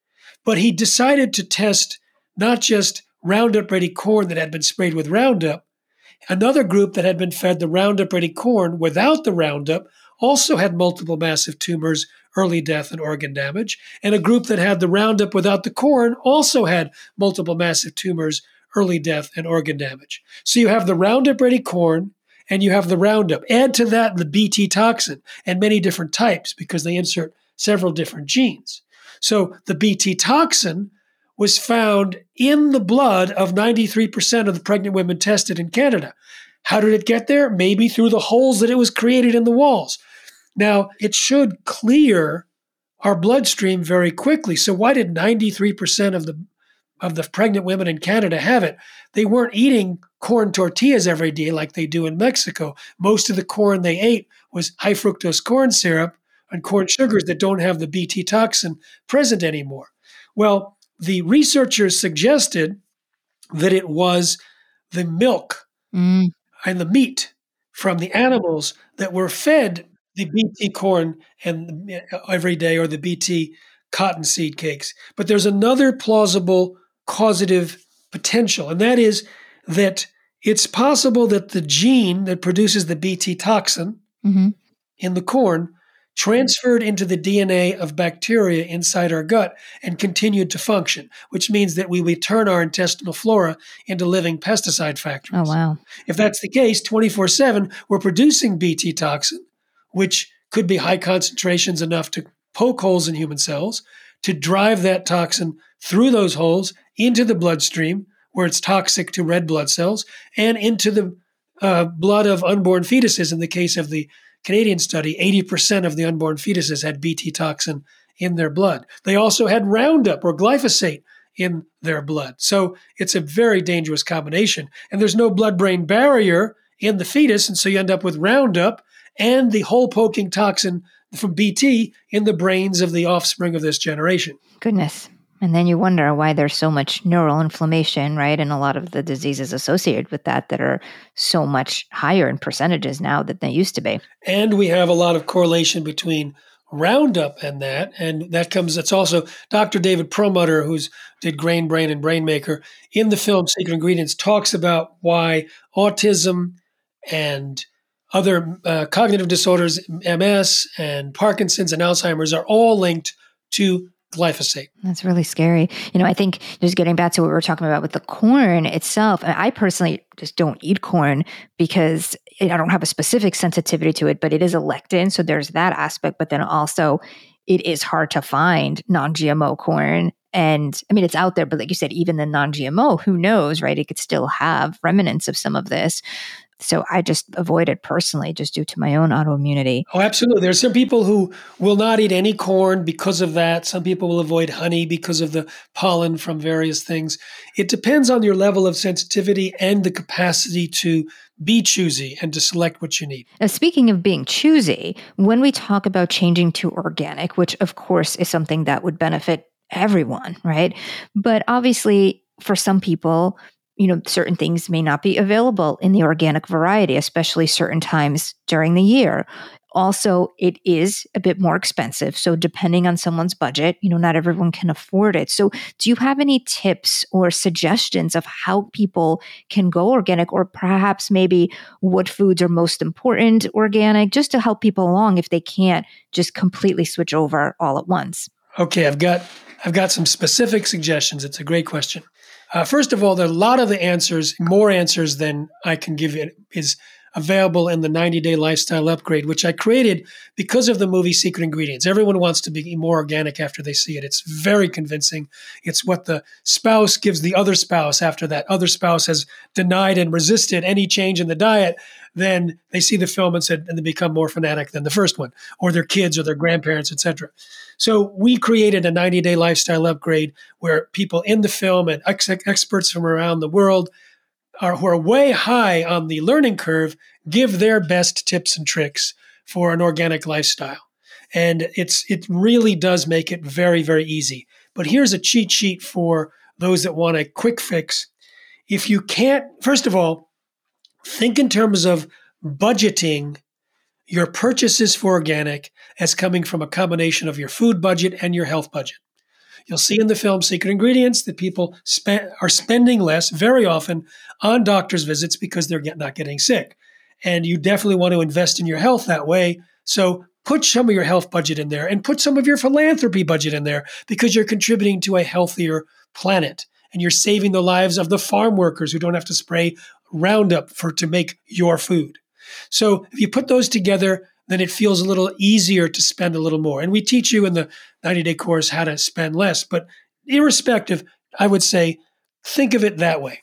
But he decided to test not just Roundup Ready corn that had been sprayed with Roundup, Another group that had been fed the Roundup Ready corn without the Roundup also had multiple massive tumors, early death, and organ damage. And a group that had the Roundup without the corn also had multiple massive tumors, early death, and organ damage. So you have the Roundup Ready corn and you have the Roundup. Add to that the Bt toxin and many different types because they insert several different genes. So the Bt toxin was found in the blood of 93% of the pregnant women tested in Canada. How did it get there? Maybe through the holes that it was created in the walls. Now, it should clear our bloodstream very quickly. So why did 93% of the of the pregnant women in Canada have it? They weren't eating corn tortillas every day like they do in Mexico. Most of the corn they ate was high fructose corn syrup and corn sugars that don't have the Bt toxin present anymore. Well, the researchers suggested that it was the milk mm. and the meat from the animals that were fed the BT corn and every day or the BT cottonseed cakes. But there's another plausible causative potential, and that is that it's possible that the gene that produces the BT toxin mm-hmm. in the corn transferred into the DNA of bacteria inside our gut and continued to function, which means that we would turn our intestinal flora into living pesticide factories. Oh, wow. If that's the case, 24 7, we're producing BT toxin, which could be high concentrations enough to poke holes in human cells, to drive that toxin through those holes into the bloodstream, where it's toxic to red blood cells, and into the uh, blood of unborn fetuses in the case of the Canadian study, 80% of the unborn fetuses had Bt toxin in their blood. They also had Roundup or glyphosate in their blood. So it's a very dangerous combination. And there's no blood brain barrier in the fetus. And so you end up with Roundup and the hole poking toxin from Bt in the brains of the offspring of this generation. Goodness. And then you wonder why there's so much neural inflammation, right? And a lot of the diseases associated with that that are so much higher in percentages now than they used to be. And we have a lot of correlation between Roundup and that. And that comes, it's also Dr. David Perlmutter, who's did Grain Brain and Brainmaker, in the film Secret Ingredients, talks about why autism and other uh, cognitive disorders, MS and Parkinson's and Alzheimer's, are all linked to glyphosate. That's really scary. You know, I think just getting back to what we were talking about with the corn itself, I personally just don't eat corn because I don't have a specific sensitivity to it, but it is a lectin. So there's that aspect. But then also, it is hard to find non GMO corn. And I mean, it's out there, but like you said, even the non GMO, who knows, right? It could still have remnants of some of this. So I just avoid it personally just due to my own autoimmunity. Oh, absolutely. There are some people who will not eat any corn because of that. Some people will avoid honey because of the pollen from various things. It depends on your level of sensitivity and the capacity to be choosy and to select what you need. Now, speaking of being choosy, when we talk about changing to organic, which of course is something that would benefit everyone, right? But obviously, for some people, you know, certain things may not be available in the organic variety, especially certain times during the year. Also, it is a bit more expensive. So, depending on someone's budget, you know, not everyone can afford it. So, do you have any tips or suggestions of how people can go organic, or perhaps maybe what foods are most important organic, just to help people along if they can't just completely switch over all at once? Okay, I've got I've got some specific suggestions. It's a great question. Uh, first of all, there are a lot of the answers, more answers than I can give it, is available in the 90 day lifestyle upgrade, which I created because of the movie Secret Ingredients. Everyone wants to be more organic after they see it. It's very convincing. It's what the spouse gives the other spouse after that other spouse has denied and resisted any change in the diet. Then they see the film and said, and they become more fanatic than the first one, or their kids or their grandparents, etc. So we created a 90 day lifestyle upgrade where people in the film and ex- experts from around the world are, who are way high on the learning curve give their best tips and tricks for an organic lifestyle. And it's it really does make it very, very easy. But here's a cheat sheet for those that want a quick fix. If you can't, first of all, think in terms of budgeting your purchases for organic as coming from a combination of your food budget and your health budget. You'll see in the film Secret Ingredients that people spend, are spending less very often on doctor's visits because they're get, not getting sick. And you definitely want to invest in your health that way. So put some of your health budget in there and put some of your philanthropy budget in there because you're contributing to a healthier planet and you're saving the lives of the farm workers who don't have to spray Roundup for to make your food. So if you put those together, then it feels a little easier to spend a little more. And we teach you in the 90 day course how to spend less. But irrespective, I would say think of it that way.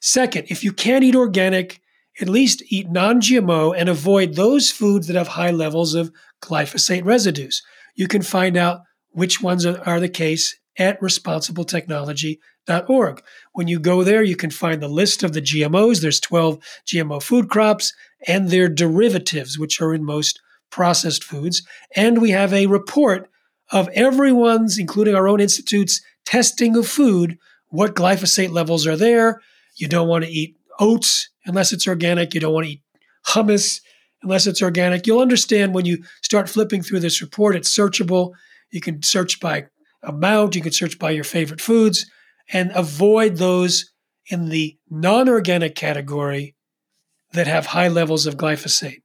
Second, if you can't eat organic, at least eat non GMO and avoid those foods that have high levels of glyphosate residues. You can find out which ones are, the case at responsibletechnology.org. When you go there, you can find the list of the GMOs. There's 12 GMO food crops and their derivatives, which are in most processed foods. And we have a report of everyone's, including our own institute's, testing of food, what glyphosate levels are there. You don't want to eat oats unless it's organic. You don't want to eat hummus unless it's organic. You'll understand when you start flipping through this report, it's searchable. You can search by amount, you can search by your favorite foods, and avoid those in the non organic category that have high levels of glyphosate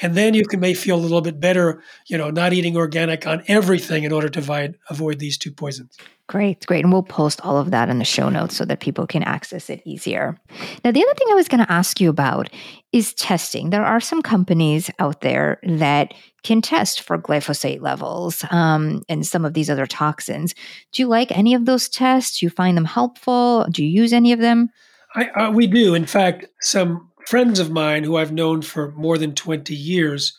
and then you can may feel a little bit better, you know, not eating organic on everything in order to avoid, avoid these two poisons. Great, great. And we'll post all of that in the show notes so that people can access it easier. Now, the other thing I was going to ask you about is testing. There are some companies out there that can test for glyphosate levels um, and some of these other toxins. Do you like any of those tests? Do you find them helpful? Do you use any of them? I, uh, we do. In fact, some friends of mine who I've known for more than 20 years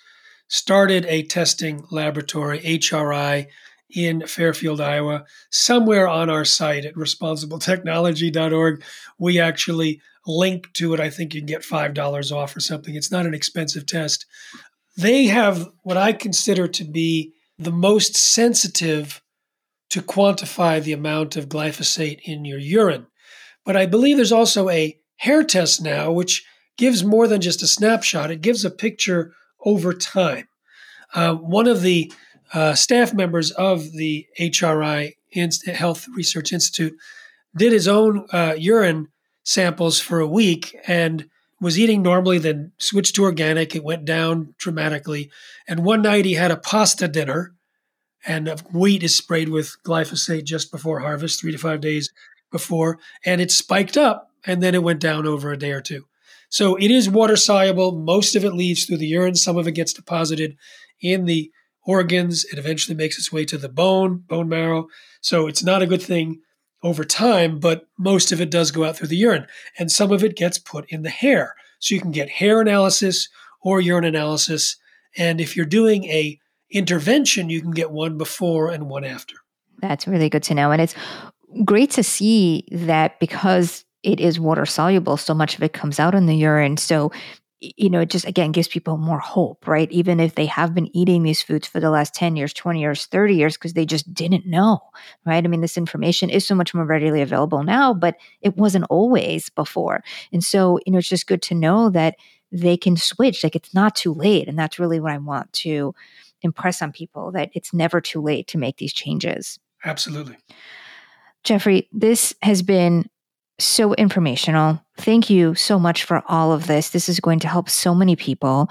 started a testing laboratory, HRI, in Fairfield, Iowa. Somewhere on our site at responsibletechnology.org, we actually link to it. I think you can get $5 off or something. It's not an expensive test. They have what I consider to be the most sensitive to quantify the amount of glyphosate in your urine. But I believe there's also a hair test now, which gives more than just a snapshot, it gives a picture over time. Uh, one of the uh, staff members of the HRI Health Research Institute did his own uh, urine samples for a week and was eating normally, then switched to organic. It went down dramatically. And one night he had a pasta dinner, and wheat is sprayed with glyphosate just before harvest, three to five days before, and it spiked up, and then it went down over a day or two. So it is water soluble. Most of it leaves through the urine. Some of it gets deposited in the organs. It eventually makes its way to the bone, bone marrow. So it's not a good thing over time, but most of it does go out through the urine. And some of it gets put in the hair. So you can get hair analysis or urine analysis. And if you're doing a intervention, you can get one before and one after. That's really good to know. And it's great to see that because it is water soluble, so much of it comes out in the urine. So you know, it just again gives people more hope, right? Even if they have been eating these foods for the last 10 years, 20 years, 30 years, because they just didn't know, right? I mean, this information is so much more readily available now, but it wasn't always before. And so, you know, it's just good to know that they can switch, like it's not too late. And that's really what I want to impress on people that it's never too late to make these changes. Absolutely. Jeffrey, this has been so informational. Thank you so much for all of this. This is going to help so many people.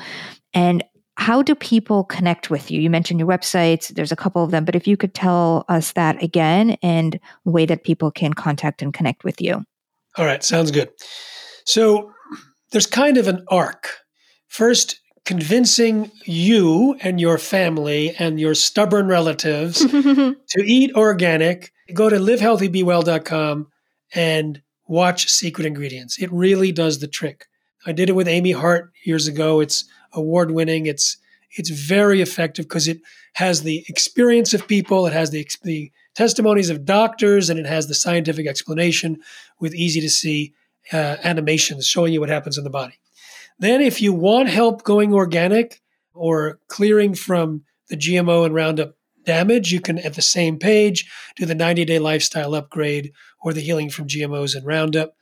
And how do people connect with you? You mentioned your websites, there's a couple of them, but if you could tell us that again and way that people can contact and connect with you. All right, sounds good. So there's kind of an arc. First, convincing you and your family and your stubborn relatives to eat organic. Go to livehealthybewell.com and watch secret ingredients. It really does the trick. I did it with Amy Hart years ago. It's award winning. It's it's very effective because it has the experience of people, it has the, the testimonies of doctors, and it has the scientific explanation with easy to see uh, animations showing you what happens in the body. Then, if you want help going organic or clearing from the GMO and Roundup damage, you can, at the same page, do the 90 day lifestyle upgrade or the healing from GMOs and Roundup.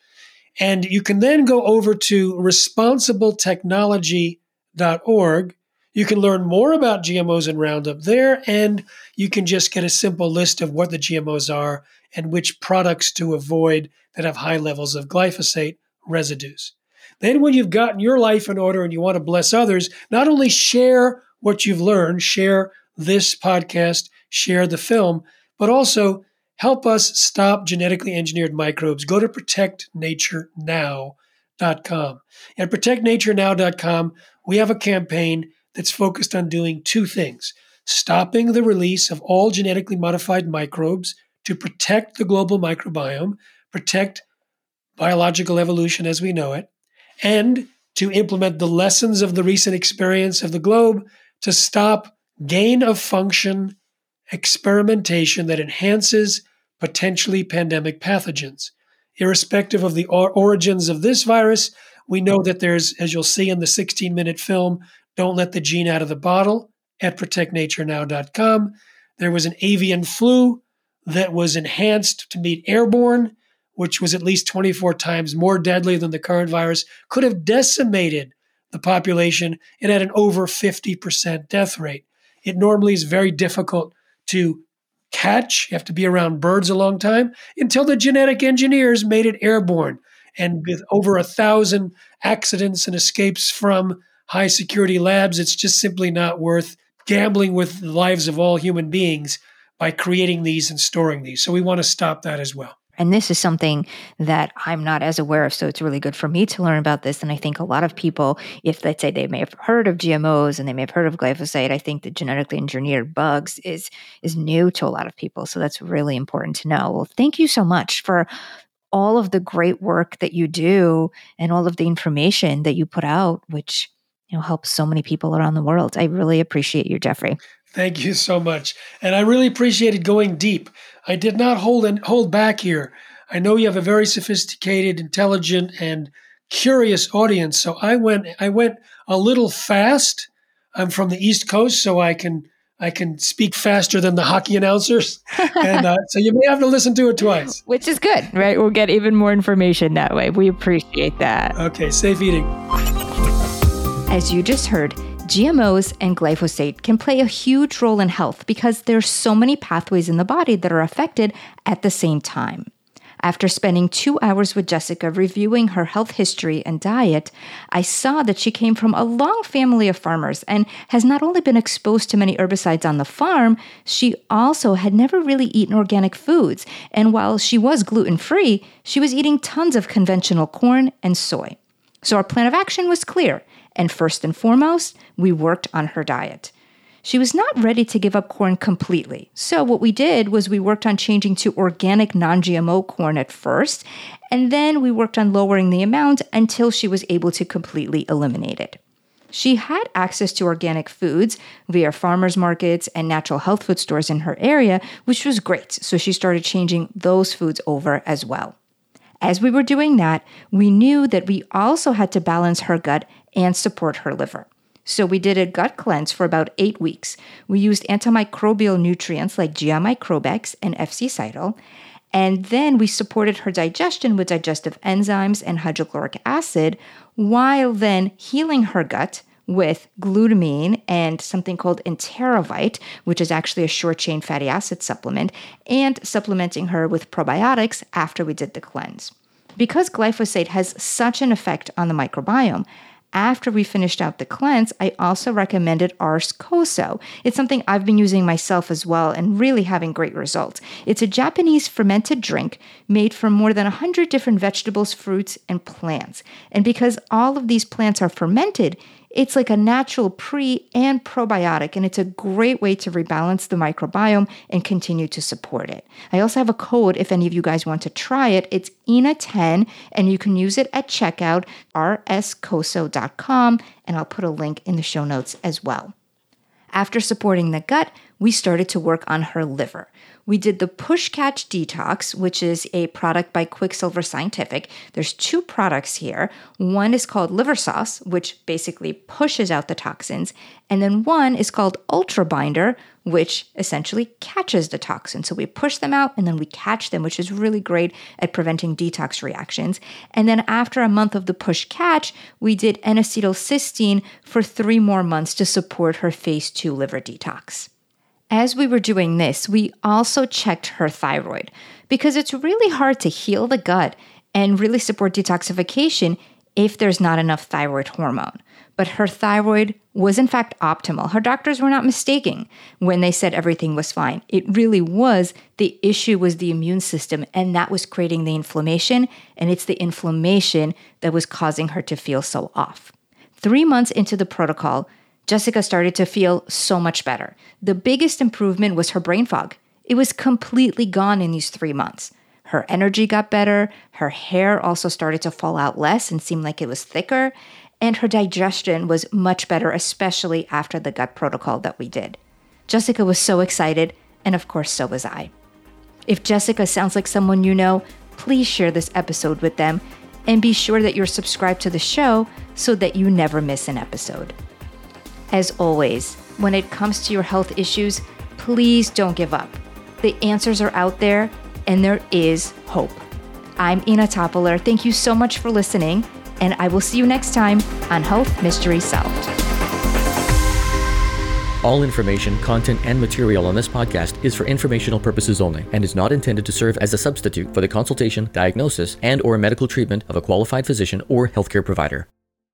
And you can then go over to responsibletechnology.org. You can learn more about GMOs and Roundup there, and you can just get a simple list of what the GMOs are and which products to avoid that have high levels of glyphosate residues. Then, when you've gotten your life in order and you want to bless others, not only share what you've learned, share this podcast, share the film, but also help us stop genetically engineered microbes. Go to protectnaturenow.com. At protectnaturenow.com, we have a campaign that's focused on doing two things stopping the release of all genetically modified microbes to protect the global microbiome, protect biological evolution as we know it, and to implement the lessons of the recent experience of the globe to stop gain of function experimentation that enhances potentially pandemic pathogens. Irrespective of the or- origins of this virus, we know that there's, as you'll see in the 16 minute film, Don't Let the Gene Out of the Bottle at protectnaturenow.com. There was an avian flu that was enhanced to meet airborne, which was at least 24 times more deadly than the current virus, could have decimated the population and had an over 50% death rate. It normally is very difficult to catch. You have to be around birds a long time until the genetic engineers made it airborne. And with over a thousand accidents and escapes from high security labs, it's just simply not worth gambling with the lives of all human beings by creating these and storing these. So we want to stop that as well. And this is something that I'm not as aware of. So it's really good for me to learn about this. And I think a lot of people, if let's say they may have heard of GMOs and they may have heard of glyphosate, I think the genetically engineered bugs is is new to a lot of people. So that's really important to know. Well, thank you so much for all of the great work that you do and all of the information that you put out, which you know helps so many people around the world. I really appreciate you, Jeffrey. Thank you so much. And I really appreciated going deep. I did not hold and hold back here. I know you have a very sophisticated, intelligent, and curious audience. So I went I went a little fast. I'm from the East Coast, so I can I can speak faster than the hockey announcers, and uh, so you may have to listen to it twice. Which is good, right? We'll get even more information that way. We appreciate that. Okay, safe eating. As you just heard, GMOs and glyphosate can play a huge role in health because there's so many pathways in the body that are affected at the same time. After spending two hours with Jessica reviewing her health history and diet, I saw that she came from a long family of farmers and has not only been exposed to many herbicides on the farm, she also had never really eaten organic foods. And while she was gluten free, she was eating tons of conventional corn and soy. So our plan of action was clear and first and foremost, we worked on her diet. she was not ready to give up corn completely. So, what we did was we worked on changing to organic non GMO corn at first, and then we worked on lowering the amount until she was able to completely eliminate it. She had access to organic foods via farmers markets and natural health food stores in her area, which was great. So she started changing those foods over as well. As we were doing that, we knew that we also had to balance her gut and support her liver. So we did a gut cleanse for about eight weeks. We used antimicrobial nutrients like GI Microb-X and FC-Cidal. And then we supported her digestion with digestive enzymes and hydrochloric acid while then healing her gut with glutamine and something called enterovite, which is actually a short chain fatty acid supplement, and supplementing her with probiotics after we did the cleanse. Because glyphosate has such an effect on the microbiome, after we finished out the cleanse, I also recommended RS Koso. It's something I've been using myself as well and really having great results. It's a Japanese fermented drink made from more than 100 different vegetables, fruits, and plants. And because all of these plants are fermented, it's like a natural pre and probiotic, and it's a great way to rebalance the microbiome and continue to support it. I also have a code if any of you guys want to try it. It's INNA10, and you can use it at checkout, rskoso.com, and I'll put a link in the show notes as well. After supporting the gut, we started to work on her liver. We did the Push Catch Detox, which is a product by Quicksilver Scientific. There's two products here. One is called Liver Sauce, which basically pushes out the toxins, and then one is called Ultra Binder, which essentially catches the toxin. So we push them out and then we catch them, which is really great at preventing detox reactions. And then after a month of the push catch, we did N acetylcysteine for three more months to support her phase two liver detox. As we were doing this, we also checked her thyroid because it's really hard to heal the gut and really support detoxification if there's not enough thyroid hormone. But her thyroid was in fact optimal. Her doctors were not mistaken when they said everything was fine. It really was the issue was the immune system and that was creating the inflammation and it's the inflammation that was causing her to feel so off. 3 months into the protocol, Jessica started to feel so much better. The biggest improvement was her brain fog. It was completely gone in these three months. Her energy got better, her hair also started to fall out less and seemed like it was thicker, and her digestion was much better, especially after the gut protocol that we did. Jessica was so excited, and of course, so was I. If Jessica sounds like someone you know, please share this episode with them and be sure that you're subscribed to the show so that you never miss an episode. As always, when it comes to your health issues, please don't give up. The answers are out there, and there is hope. I'm Inna Topiler. Thank you so much for listening, and I will see you next time on Health Mystery Solved. All information, content, and material on this podcast is for informational purposes only and is not intended to serve as a substitute for the consultation, diagnosis, and or medical treatment of a qualified physician or healthcare provider.